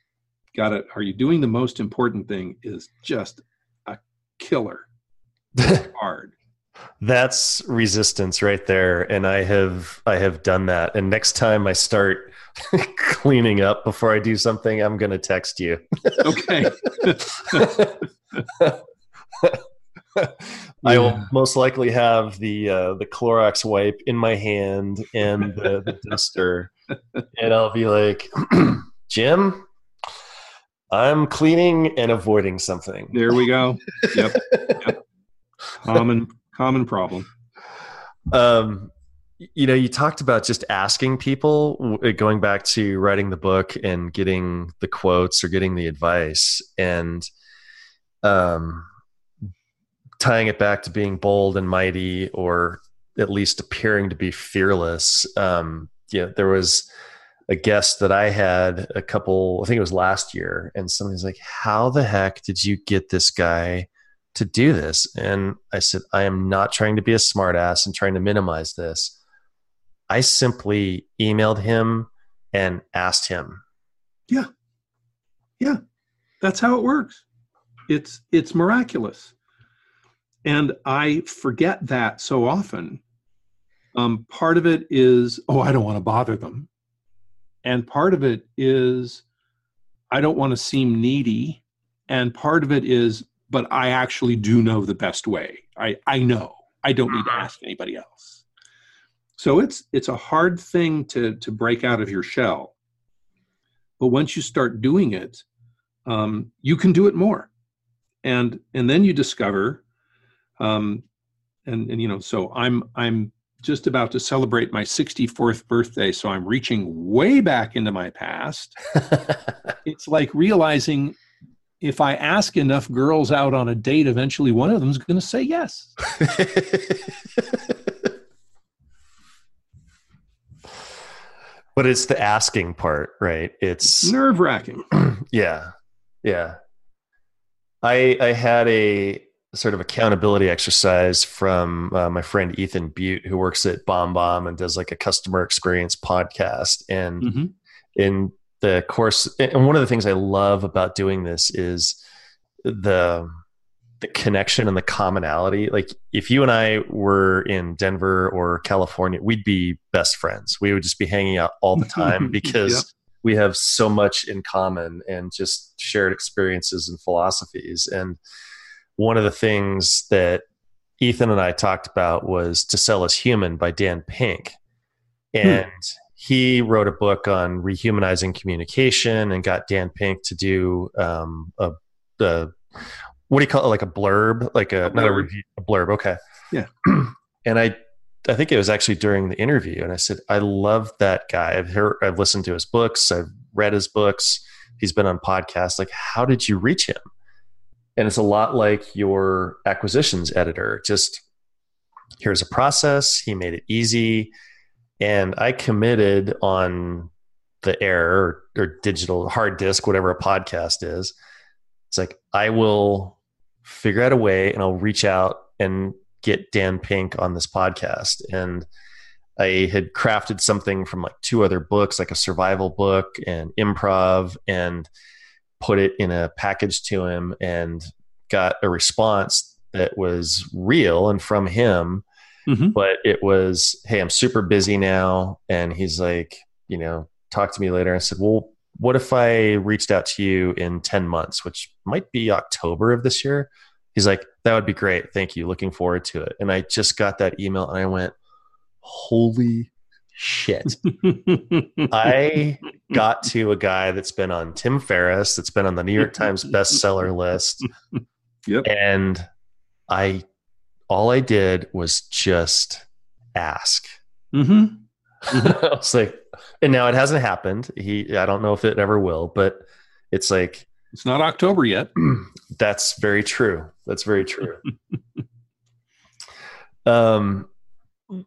got it. Are you doing the most important thing? Is just a killer. Hard. that's resistance right there and i have i have done that and next time i start cleaning up before i do something i'm going to text you Okay. I will Yeah. most likely have the uh, the Clorox wipe in my hand and the, the duster, and I'll be like, "Jim, I'm cleaning and avoiding something." there we go. Yep. yep. Common common problem. Um, you know, you talked about just asking people, going back to writing the book and getting the quotes or getting the advice, and um, tying it back to being bold and mighty, or at least appearing to be fearless. Um, yeah, there was a guest that I had a couple, I think it was last year, and somebody's like, How the heck did you get this guy to do this? And I said, I am not trying to be a smartass and trying to minimize this. I simply emailed him and asked him. Yeah. Yeah. That's how it works. It's it's miraculous. And I forget that so often. Um, part of it is, oh, I don't want to bother them. And part of it is, I don't want to seem needy. And part of it is, but I actually do know the best way. I, I know. I don't need to ask anybody else. So it's it's a hard thing to to break out of your shell. But once you start doing it, um, you can do it more, and and then you discover, um, and and you know, so I'm I'm just about to celebrate my 64th birthday, so I'm reaching way back into my past. it's like realizing if I ask enough girls out on a date, eventually one of them is going to say yes. but it's the asking part, right? It's nerve wracking. yeah. Yeah. I I had a sort of accountability exercise from uh, my friend Ethan Beute, who works at BombBomb and does like a customer experience podcast. And mm-hmm. in the course, and one of the things I love about doing this is the the connection and the commonality. Like if you and I were in Denver or California, we'd be best friends. We would just be hanging out all the time because yep. we have so much in common and just shared experiences and philosophies. And one of the things that Ethan and I talked about was To Sell Is Human by Dan Pink. Hmm. And hmm. he wrote a book on rehumanizing communication and got Dan Pink to do um, a, the what do you call it? Like a blurb, like a, a not a review, a blurb. Okay. Yeah. and I, I think it was actually during the interview, and I said, I love that guy. I've heard, I've listened to his books, I've read his books. He's been on podcasts. Like, how did you reach him? And it's a lot like your acquisitions editor. Just here's a process. He made it easy. And I committed on the air or, or digital hard disk, whatever a podcast is. It's like, I will figure out a way and I'll reach out and get Dan Pink on this podcast. And I had crafted something from like two other books, like a survival book and improv, and put it in a package to him and got a response that was real and from him. Mm-hmm. But it was, hey, I'm super busy now. And he's like, you know, talk to me later. I said, well, what if I reached out to you in 10 months, which might be October of this year? He's like, that would be great. Thank you. Looking forward to it. And I just got that email and I went, holy shit. I got to a guy that's been on Tim Ferriss, that's been on the New York Times bestseller list. Yep. And I, all I did was just ask. Mm-hmm. Mm-hmm. I was like, and now it hasn't happened. He, I don't know if it ever will, but it's like, it's not October yet. That's very true. That's very true. um,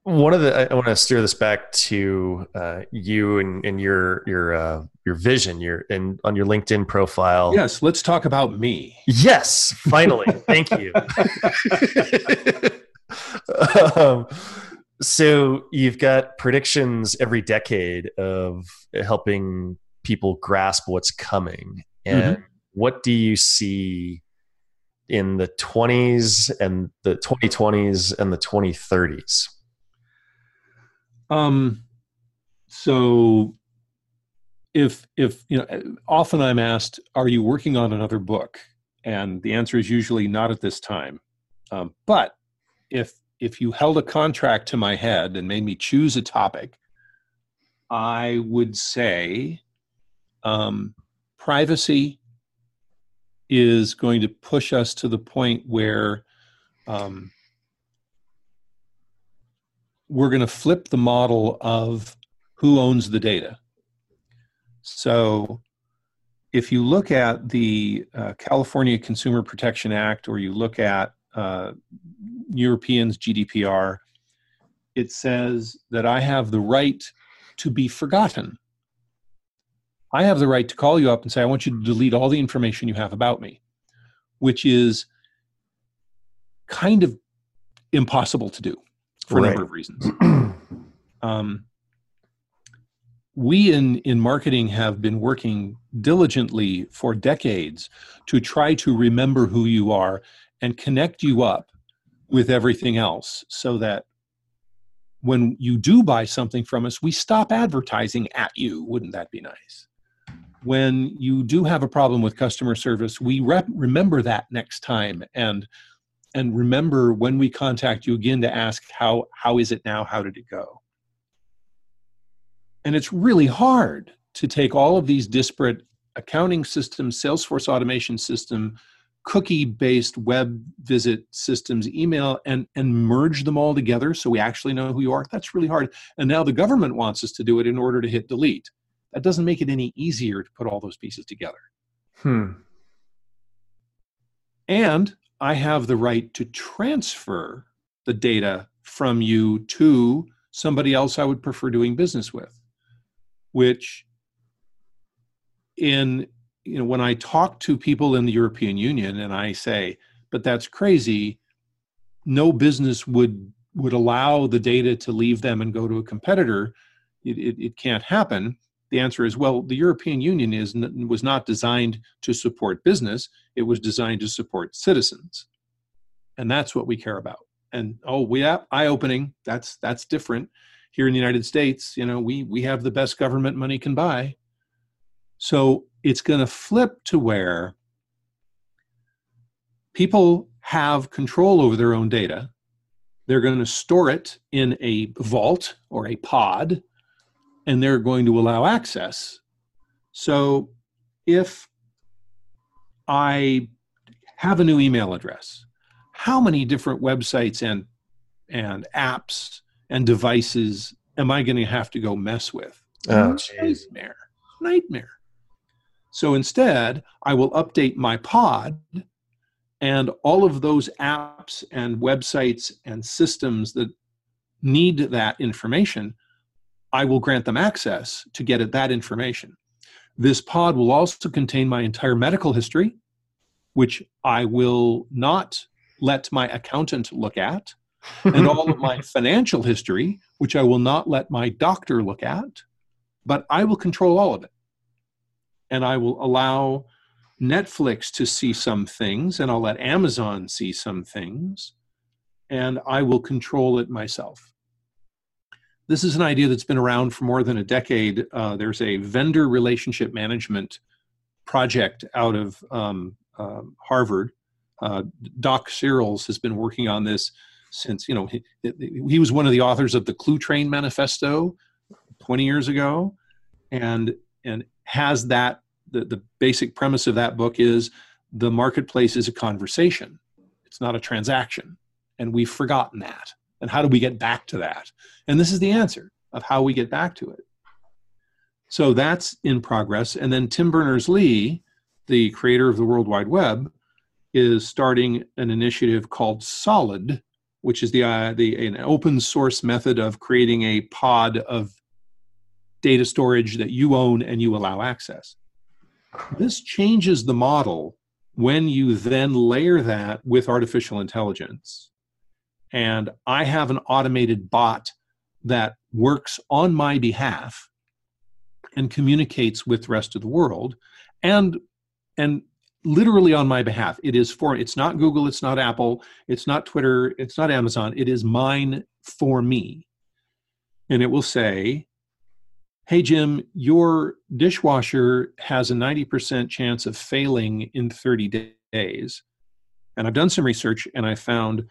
one of the I want to steer this back to uh, you and, and your your uh, your vision your and on your LinkedIn profile. Yes, let's talk about me. Yes, finally. Thank you. um, so you've got predictions every decade of helping people grasp what's coming, and mm-hmm. what do you see in the 20s and the 2020s and the 2030s? Um, so if if you know, often I'm asked, "Are you working on another book?" And the answer is usually not at this time. Um, but if if you held a contract to my head and made me choose a topic, I would say um, privacy is going to push us to the point where um, we're going to flip the model of who owns the data. So, if you look at the uh, California Consumer Protection Act or you look at uh, Europeans GDPR, it says that I have the right to be forgotten. I have the right to call you up and say, I want you to delete all the information you have about me, which is kind of impossible to do for Right. a number of reasons. um, we in, in marketing have been working diligently for decades to try to remember who you are and connect you up with everything else so that when you do buy something from us, we stop advertising at you. Wouldn't that be nice? When you do have a problem with customer service, we rep- remember that next time and and remember when we contact you again to ask how how is it now? How did it go? And it's really hard to take all of these disparate accounting systems, Salesforce automation system, cookie based web visit systems, email, and, and merge them all together so we actually know who you are. That's really hard. And now the government wants us to do it in order to hit delete. That doesn't make it any easier to put all those pieces together. Hmm. And I have the right to transfer the data from you to somebody else I would prefer doing business with, which in you know when I talk to people in the European Union and I say, but that's crazy, no business would would allow the data to leave them and go to a competitor. It, it, it can't happen. The answer is well, the European Union is was not designed to support business. It was designed to support citizens. And that's what we care about. And oh we have eye opening that's that's different. Here in the united states you know we we have the best government money can buy. So it's going to flip to where people have control over their own data they're going to store it in a vault or a pod and they're going to allow access so if I have a new email address. How many different websites and and apps and devices am I going to have to go mess with? Oh. Nightmare. Nightmare. So instead, I will update my pod and all of those apps and websites and systems that need that information, I will grant them access to get at that information. This pod will also contain my entire medical history, which I will not let my accountant look at, and all of my financial history, which I will not let my doctor look at, but I will control all of it. And I will allow Netflix to see some things, and I'll let Amazon see some things, and I will control it myself this is an idea that's been around for more than a decade. Uh, there's a vendor relationship management project out of um, uh, Harvard. Uh, Doc Searls has been working on this since, you know, he, he was one of the authors of the Cluetrain Manifesto 20 years ago, and and has that the, the basic premise of that book is the marketplace is a conversation. It's not a transaction, and we've forgotten that. And how do we get back to that? And this is the answer of how we get back to it. So that's in progress. And then Tim Berners Lee, the creator of the World Wide Web, is starting an initiative called Solid, which is the, uh, the an open source method of creating a pod of data storage that you own and you allow access. This changes the model when you then layer that with artificial intelligence. And I have an automated bot that works on my behalf and communicates with the rest of the world and and literally on my behalf. It is for it's not google it's not apple it's not twitter it's not amazon. It is mine for me. And it will say hey jim your dishwasher has a 90% chance of failing in 30 days and i've done some research and i found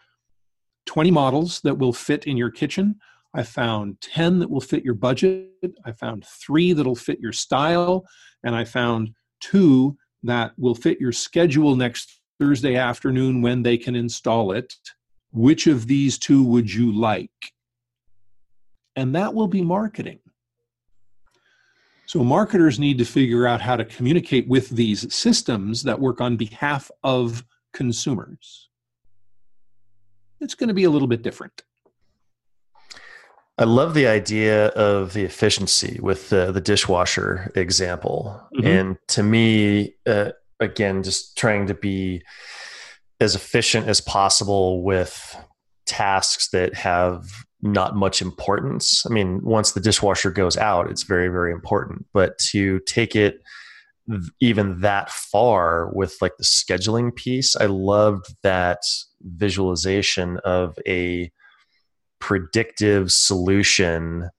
20 models that will fit in your kitchen. I found 10 that will fit your budget. I found three that'll fit your style. And I found two that will fit your schedule next Thursday afternoon when they can install it. Which of these two would you like? And that will be marketing. So, marketers need to figure out how to communicate with these systems that work on behalf of consumers. it's going to be a little bit different. I love the idea of the efficiency with the, the dishwasher example. Mhm. And to me, uh, again, just trying to be as efficient as possible with tasks that have not much importance. I mean, once the dishwasher goes out, it's very, very important. But to take it even that far with like the scheduling piece, I loved that visualization of a predictive solution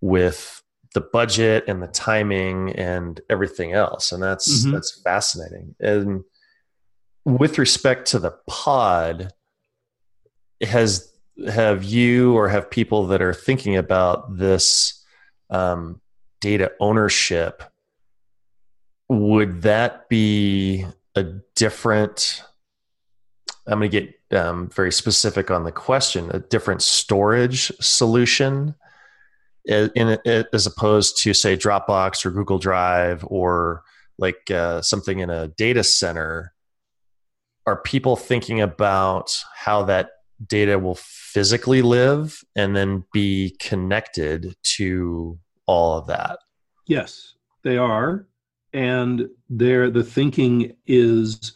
with the budget and the timing and everything else and that's Mhm. that's fascinating and with respect to the pod it has have you or have people that are thinking about this um, data ownership would that be a different i'm going to get um, very specific on the question a different storage solution in, in, as opposed to say dropbox or google drive or like uh, something in a data center? Are people thinking about how that data will physically live and then be connected to all of that Yes, they are. And there the thinking is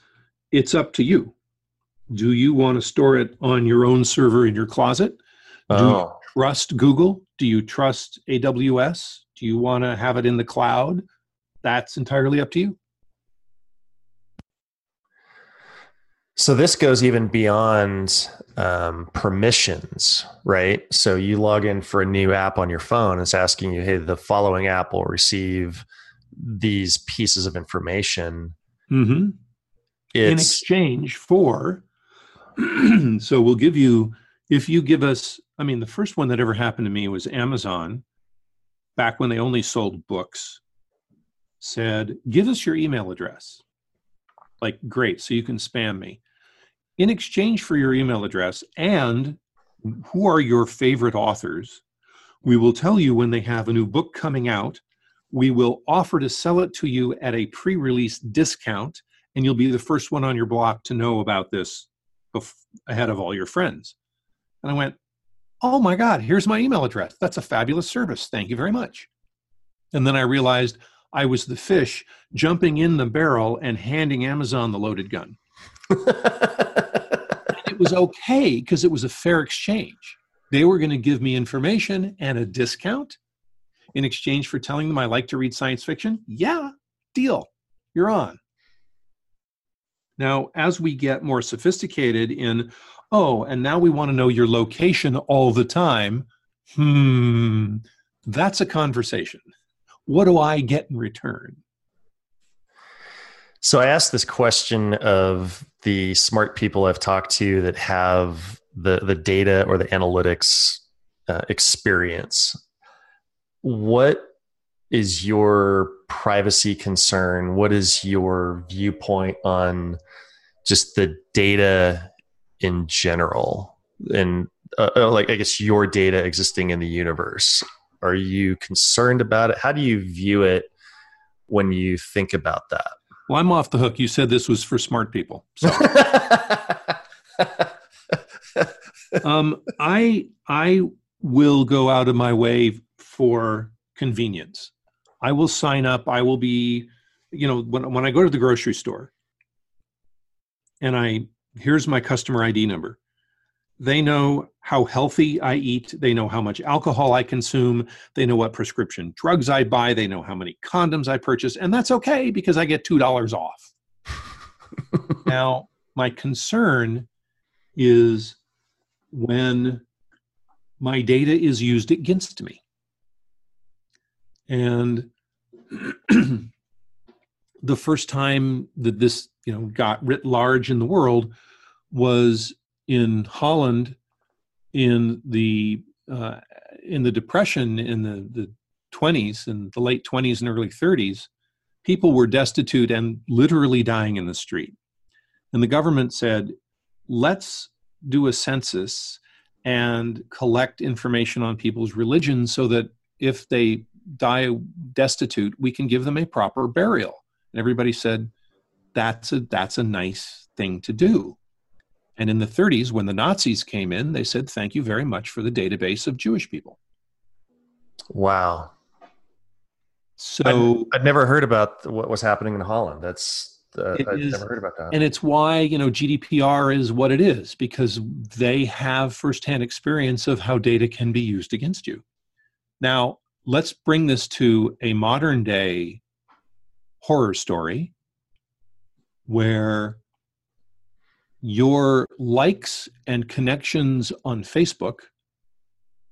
it's up to you. Do you want to store it on your own server in your closet? Do you oh. trust Google? Do you trust AWS? Do you want to have it in the cloud? That's entirely up to you. So this goes even beyond um, permissions, right? So you log in for a new app on your phone. It's asking you, "Hey, the following app will receive these pieces of information." Mm-hmm. in exchange for so we'll give you if you give us i mean the first one that ever happened to me was amazon back when they only sold books said give us your email address like great so you can spam me in exchange for your email address and who are your favorite authors we will tell you when they have a new book coming out we will offer to sell it to you at a pre-release discount and you'll be the first one on your block to know about this ahead of all your friends. And I went, Oh my God, here's my email address. That's a fabulous service. Thank you very much. And then I realized I was the fish jumping in the barrel and handing Amazon the loaded gun. It was okay because it was a fair exchange. They were going to give me information and a discount in exchange for telling them I like to read science fiction. Yeah, deal. You're on. Now, as we get more sophisticated in, oh, and now we want to know your location all the time, hmm, that's a conversation. What do I get in return? So I asked this question of the smart people I've talked to that have the the data or the analytics uh, experience. What is your privacy concern? What is your viewpoint on just the data in general, and uh, uh, like I guess your data existing in the universe? Are you concerned about it? How do you view it when you think about that? Well, I'm off the hook. You said this was for smart people. So um, I I will go out of my way for convenience. I will sign up. I will be, you know, when when I go to the grocery store, and I here's my customer ID number. They know how healthy I eat. They know how much alcohol I consume. They know what prescription drugs I buy. They know how many condoms I purchase. And that's okay because I get $2 off. now, my concern is when my data is used against me. And the first time that this you know got writ large in the world was in Holland in the uh, in the depression in the, the 20s and the late 20s and early 30s people were destitute and literally dying in the street. And the government said let's do a census and collect information on people's religion so that if they die destitute we can give them a proper burial. And everybody said that's a that's a nice thing to do And in the 30s, when the Nazis came in, they said, Thank you very much for the database of Jewish people. Wow. So I'd never heard about what was happening in Holland. That's uh, I've is- never heard about that. and it's why you know GDPR is what it is because they have firsthand experience of how data can be used against you. Now, let's bring this to a modern day horror story where your likes and connections on Facebook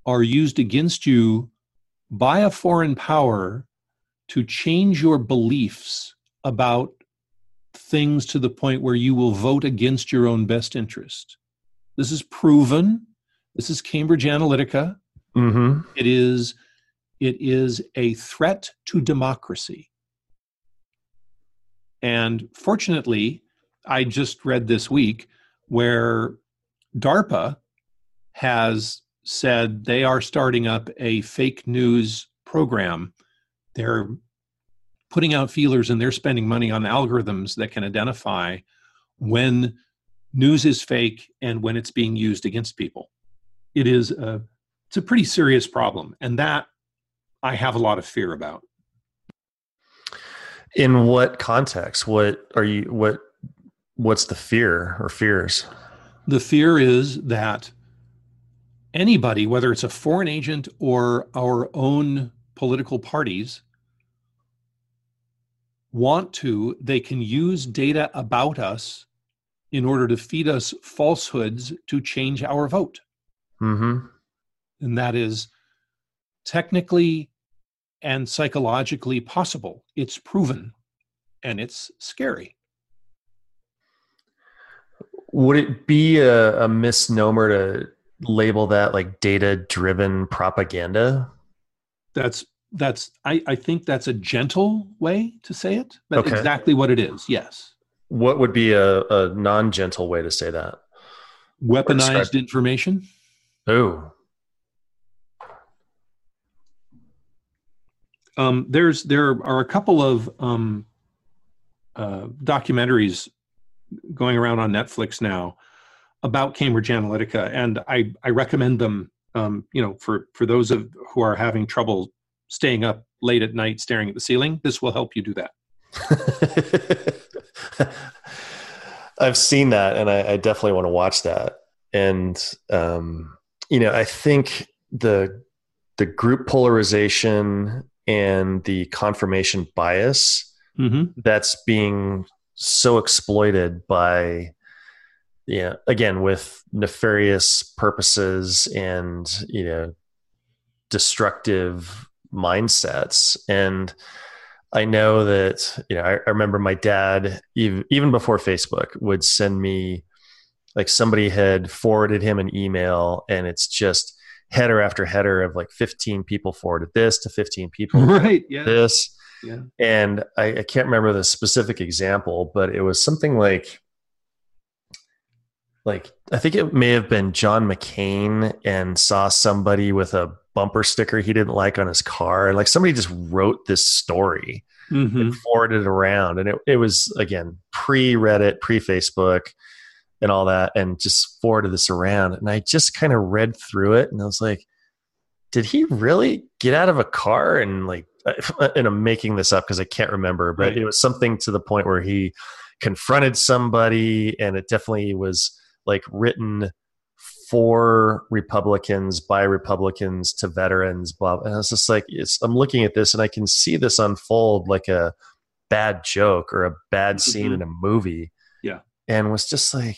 are used against you by a foreign power to change your beliefs about things to the point where you will vote against your own best interest. This is proven. This is Cambridge Analytica. mm-hmm. It is it is a threat to democracy. And fortunately, I just read this week where DARPA has said they are starting up a fake news program. They're putting out feelers and they're spending money on algorithms that can identify when news is fake and when it's being used against people. It is a it's a pretty serious problem and that I have a lot of fear about. In what context? What are you? What What's the fear or fears? The fear is that anybody, whether it's a foreign agent or our own political parties, want to, they can use data about us in order to feed us falsehoods to change our vote. Mm-hmm. And that is technically and psychologically possible. It's proven and it's scary. Would it be a, a misnomer to label that like data driven propaganda? That's that's I, I think that's a gentle way to say it, but Okay. exactly what it is, yes. What would be a, a non gentle way to say that? Weaponized information. Oh, Um, there's there are a couple of um, uh, documentaries going around on Netflix now about Cambridge Analytica, and I I recommend them. Um, you know, for for those of who are having trouble staying up late at night staring at the ceiling, this will help you do that. I've seen that, and I, I definitely want to watch that. And um, you know, I think the the group polarization and the confirmation bias Mm-hmm. that's being so exploited by yeah again with nefarious purposes and you know destructive mindsets and i know that you know i, I remember my dad even, even before facebook would send me like somebody had forwarded him an email and it's just header after header of like 15 people forwarded this to 15 people Right. Yeah. this Yeah. and I, I can't remember the specific example, but it was something like, like I think it may have been John McCain and saw somebody with a bumper sticker he didn't like on his car, and like somebody just wrote this story Mhm. and forwarded it around, and it it was again pre Reddit, pre Facebook, and all that, and just forwarded this around, and I just kind of read through it, and I was like, did he really get out of a car and like and i'm making this up because i can't remember but Right. it was something to the point where he confronted somebody and it definitely was like written for republicans by republicans to veterans blah and i was just like it's, i'm looking at this and i can see this unfold like a bad joke or a bad scene Mhm. in a movie Yeah. and was just like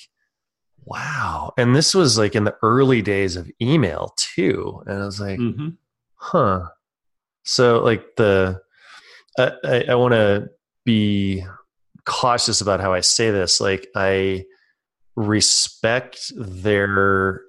wow and this was like in the early days of email too and i was like Mhm. huh so like the i i, I want to be cautious about how i say this like i respect their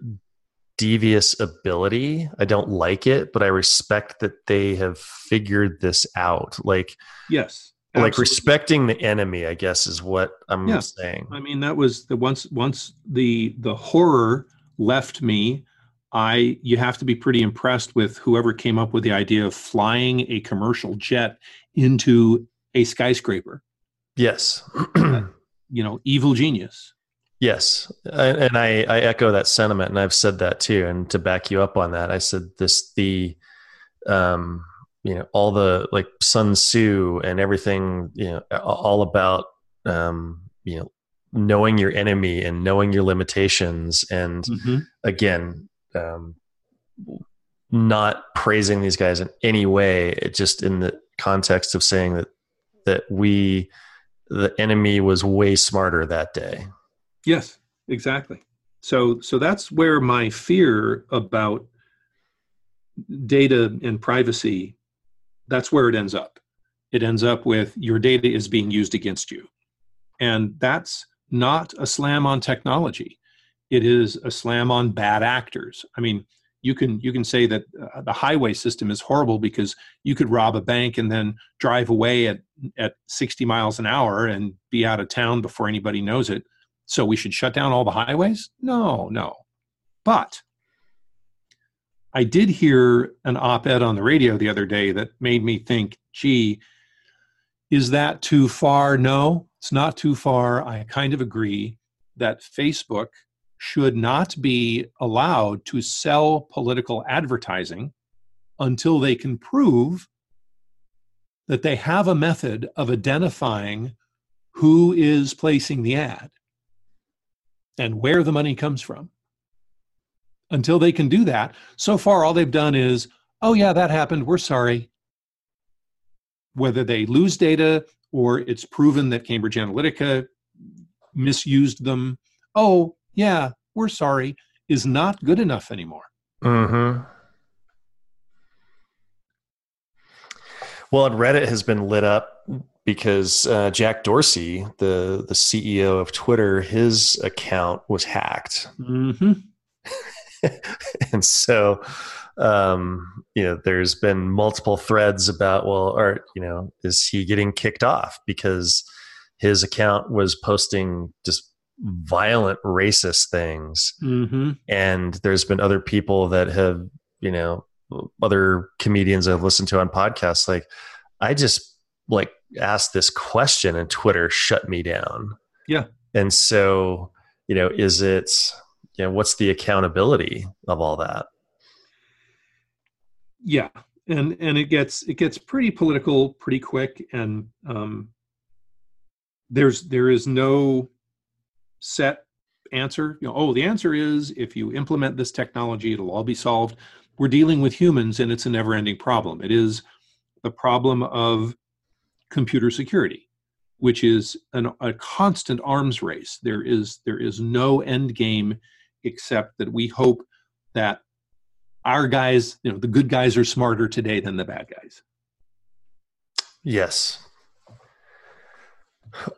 devious ability i don't like it but i respect that they have figured this out like Yes. like respecting the enemy i guess is what i'm Yeah. saying I mean, that was the once once the the horror left me. I you have to be pretty impressed with whoever came up with the idea of flying a commercial jet into a skyscraper. yes You know, evil genius. Yes, and I, I echo that sentiment, and I've said that too. And to back you up on that, I said this: the, um, you know, all the like Sun Tzu and everything, you know, all about, um, you know, knowing your enemy and knowing your limitations, and Mm-hmm. again, um, not praising these guys in any way. It just in the context of saying that that we, the enemy, was way smarter that day. Yes, exactly. So so that's where my fear about data and privacy that's where it ends up. It ends up with your data is being used against you. And that's not a slam on technology. It is a slam on bad actors. I mean, you can you can say that uh, the highway system is horrible because you could rob a bank and then drive away at at 60 miles an hour and be out of town before anybody knows it so we should shut down all the highways? No, no. But I did hear an op ed on the radio the other day that made me think, gee, is that too far? No, it's not too far. I kind of agree that Facebook should not be allowed to sell political advertising until they can prove that they have a method of identifying who is placing the ad and where the money comes from. Until they can do that, so far all they've done is, oh, yeah, that happened. We're sorry. Whether they lose data or it's proven that Cambridge Analytica misused them, oh, yeah, we're sorry, is not good enough anymore. Mm-hmm. Well, and Reddit has been lit up because uh, Jack Dorsey, the the CEO of Twitter, his account was hacked, Mm-hmm. and so um, you know there's been multiple threads about well, or you know, is he getting kicked off because his account was posting just violent racist things. Mm-hmm. and there's been other people that have you know other comedians i've listened to on podcasts like i just like asked this question and twitter shut me down. Yeah. and so you know is it you know what's the accountability of all that? Yeah. And and it gets it gets pretty political pretty quick. And um there's there is no set answer you know oh the answer is if you implement this technology it'll all be solved. We're dealing with humans and it's a never ending problem. It is the problem of computer security which is an, a constant arms race. There is there is no end game except that we hope that our guys, you know, the good guys are smarter today than the bad guys. yes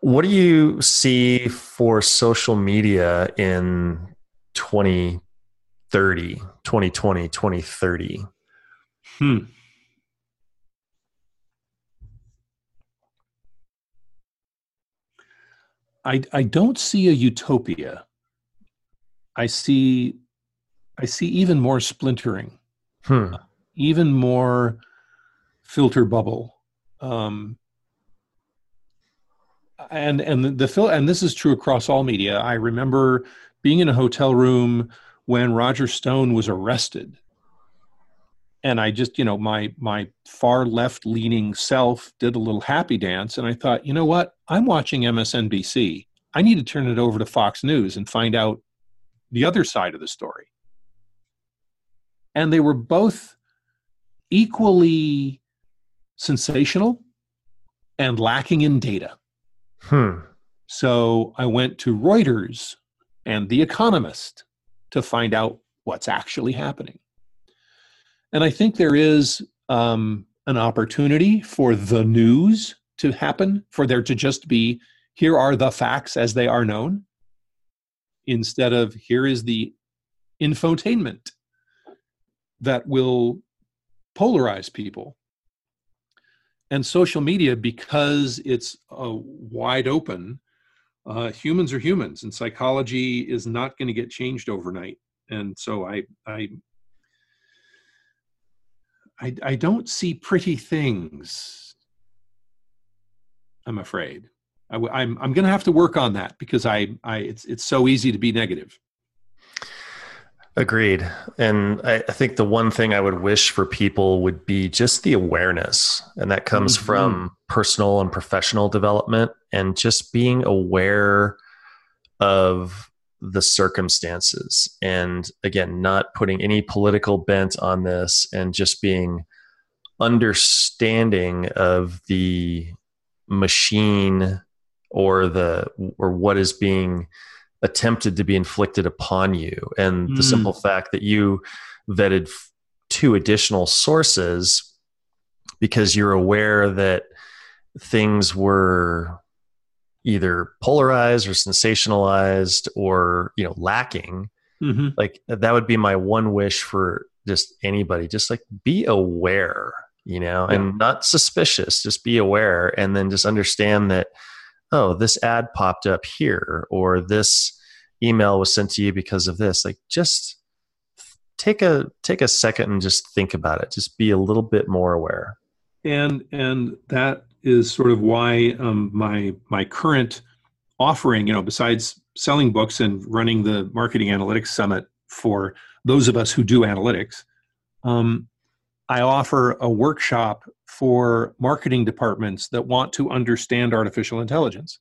what do you see for social media in 2030 2020 2030 Hmm. I I don't see a utopia. I see I see even more splintering, hmm. even more filter bubble. Um, and and the, fil- and this is true across all media. I remember being in a hotel room when Roger Stone was arrested and I just, you know, my my far left leaning self did a little happy dance, and I thought, you know what? I'm watching MSNBC. I need to turn it over to Fox News and find out the other side of the story. And they were both equally sensational and lacking in data. Hmm. So I went to Reuters and The Economist to find out what's actually happening. And I think there is um, an opportunity for the news to happen, for there to just be here are the facts as they are known, instead of here is the infotainment that will polarize people. And social media, because it's uh, wide open, uh, humans are humans, and psychology is not going to get changed overnight. And so I, I I, I don't see pretty things. I'm afraid. I, am I'm, I'm going to have to work on that because I, I it's it's so easy to be negative. Agreed. And I, I, think the one thing I would wish for people would be just the awareness. And that comes mm-hmm. from personal and professional development and just being aware of the circumstances. And again, not putting any political bent on this and just being understanding of the machine or the or what is being attempted to be inflicted upon you and mm. the simple fact that you vetted two additional sources because you're aware that things were either polarized or sensationalized or you know lacking mm-hmm. like that would be my one wish for just anybody just like be aware you know yeah. and not suspicious just be aware and then just understand that oh, this ad popped up here, or this email was sent to you because of this. Like just take a take a second and just think about it. Just be a little bit more aware. And and that is sort of why um, my my current offering, you know, besides selling books and running the marketing analytics summit for those of us who do analytics, um, I offer a workshop for marketing departments that want to understand artificial intelligence.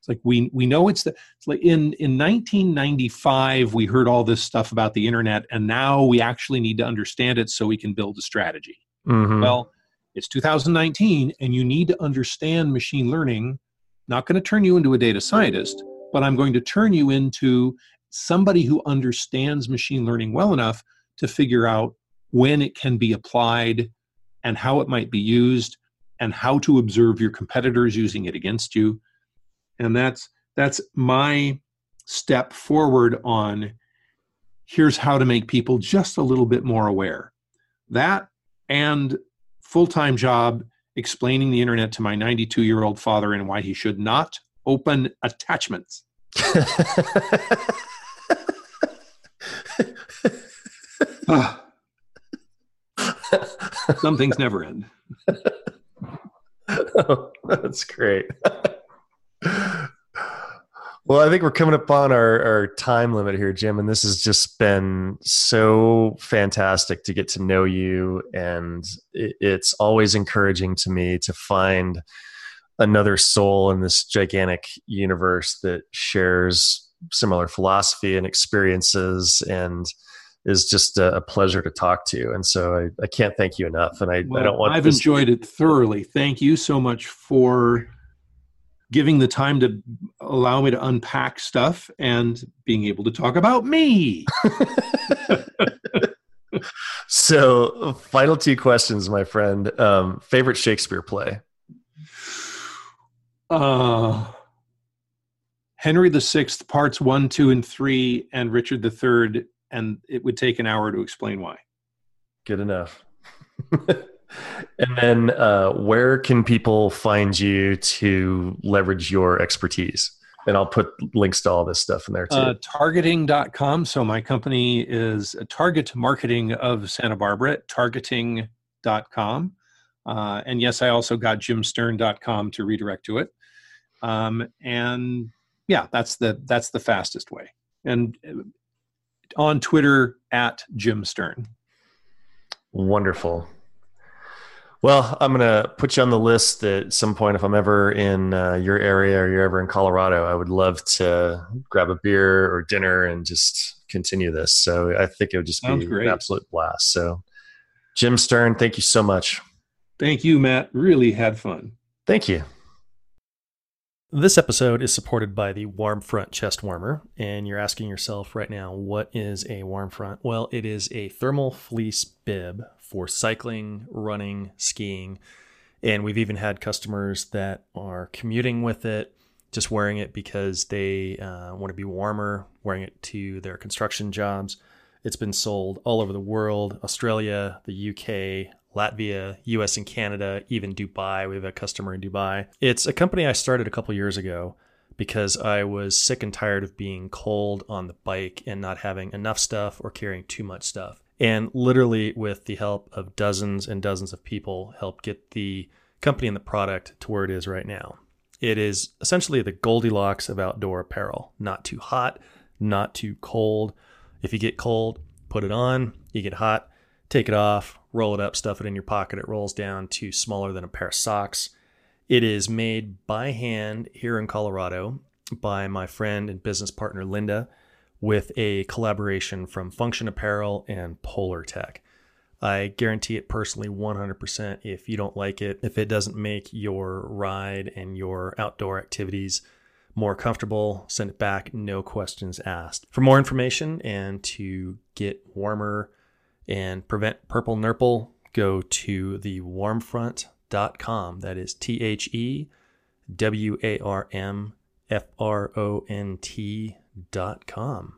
It's like we we know it's the it's like in in 1995 we heard all this stuff about the internet and now we actually need to understand it so we can build a strategy. Mm-hmm. Well, it's 2019 and you need to understand machine learning. Not going to turn you into a data scientist, but I'm going to turn you into somebody who understands machine learning well enough to figure out when it can be applied and how it might be used and how to observe your competitors using it against you and that's that's my step forward on here's how to make people just a little bit more aware that and full-time job explaining the internet to my 92 year old father and why he should not open attachments ah. Some things never end. oh, that's great. well, I think we're coming upon our, our time limit here, Jim, and this has just been so fantastic to get to know you. And it, it's always encouraging to me to find another soul in this gigantic universe that shares similar philosophy and experiences and is just a, a, pleasure to talk to. And so I, I can't thank you enough. And I, well, I don't want to I've enjoyed it thoroughly. Thank you so much for giving the time to allow me to unpack stuff and being able to talk about me. so final two questions, my friend. Um, favorite Shakespeare play? Uh, Henry VI, parts one, two, and three, and Richard III and it would take an hour to explain why. Good enough. and then, uh, where can people find you to leverage your expertise? And I'll put links to all this stuff in there too. Uh, targeting.com. So, my company is Target Marketing of Santa Barbara, at targeting.com. Uh, and yes, I also got jimsterne.com to redirect to it. Um, and yeah, that's the that's the fastest way. And on Twitter at Jim Sterne. Wonderful. Well, I'm going to put you on the list at some point if I'm ever in uh, your area or you're ever in Colorado. I would love to grab a beer or dinner and just continue this. So I think it would just Sounds be great. an absolute blast. So, Jim Sterne, thank you so much. Thank you, Matt. Really had fun. Thank you. This episode is supported by the Warm Front chest warmer, and you're asking yourself right now, what is a Warm Front? Well, it is a thermal fleece bib for cycling, running, skiing, and we've even had customers that are commuting with it, just wearing it because they uh, want to be warmer, wearing it to their construction jobs. It's been sold all over the world Australia, the UK, Latvia, US and Canada, even Dubai. We have a customer in Dubai. It's a company I started a couple years ago because I was sick and tired of being cold on the bike and not having enough stuff or carrying too much stuff. And literally, with the help of dozens and dozens of people, help get the company and the product to where it is right now. It is essentially the Goldilocks of outdoor apparel. Not too hot, not too cold. If you get cold, put it on. You get hot, take it off, roll it up, stuff it in your pocket. It rolls down to smaller than a pair of socks. It is made by hand here in Colorado by my friend and business partner Linda with a collaboration from Function Apparel and Polartec. I guarantee it personally 100% if you don't like it, if it doesn't make your ride and your outdoor activities more comfortable, send it back, no questions asked. For more information and to get warmer and prevent purple nurple, go to the warmfront.com. That is T H E W A R M F R O N T dot com.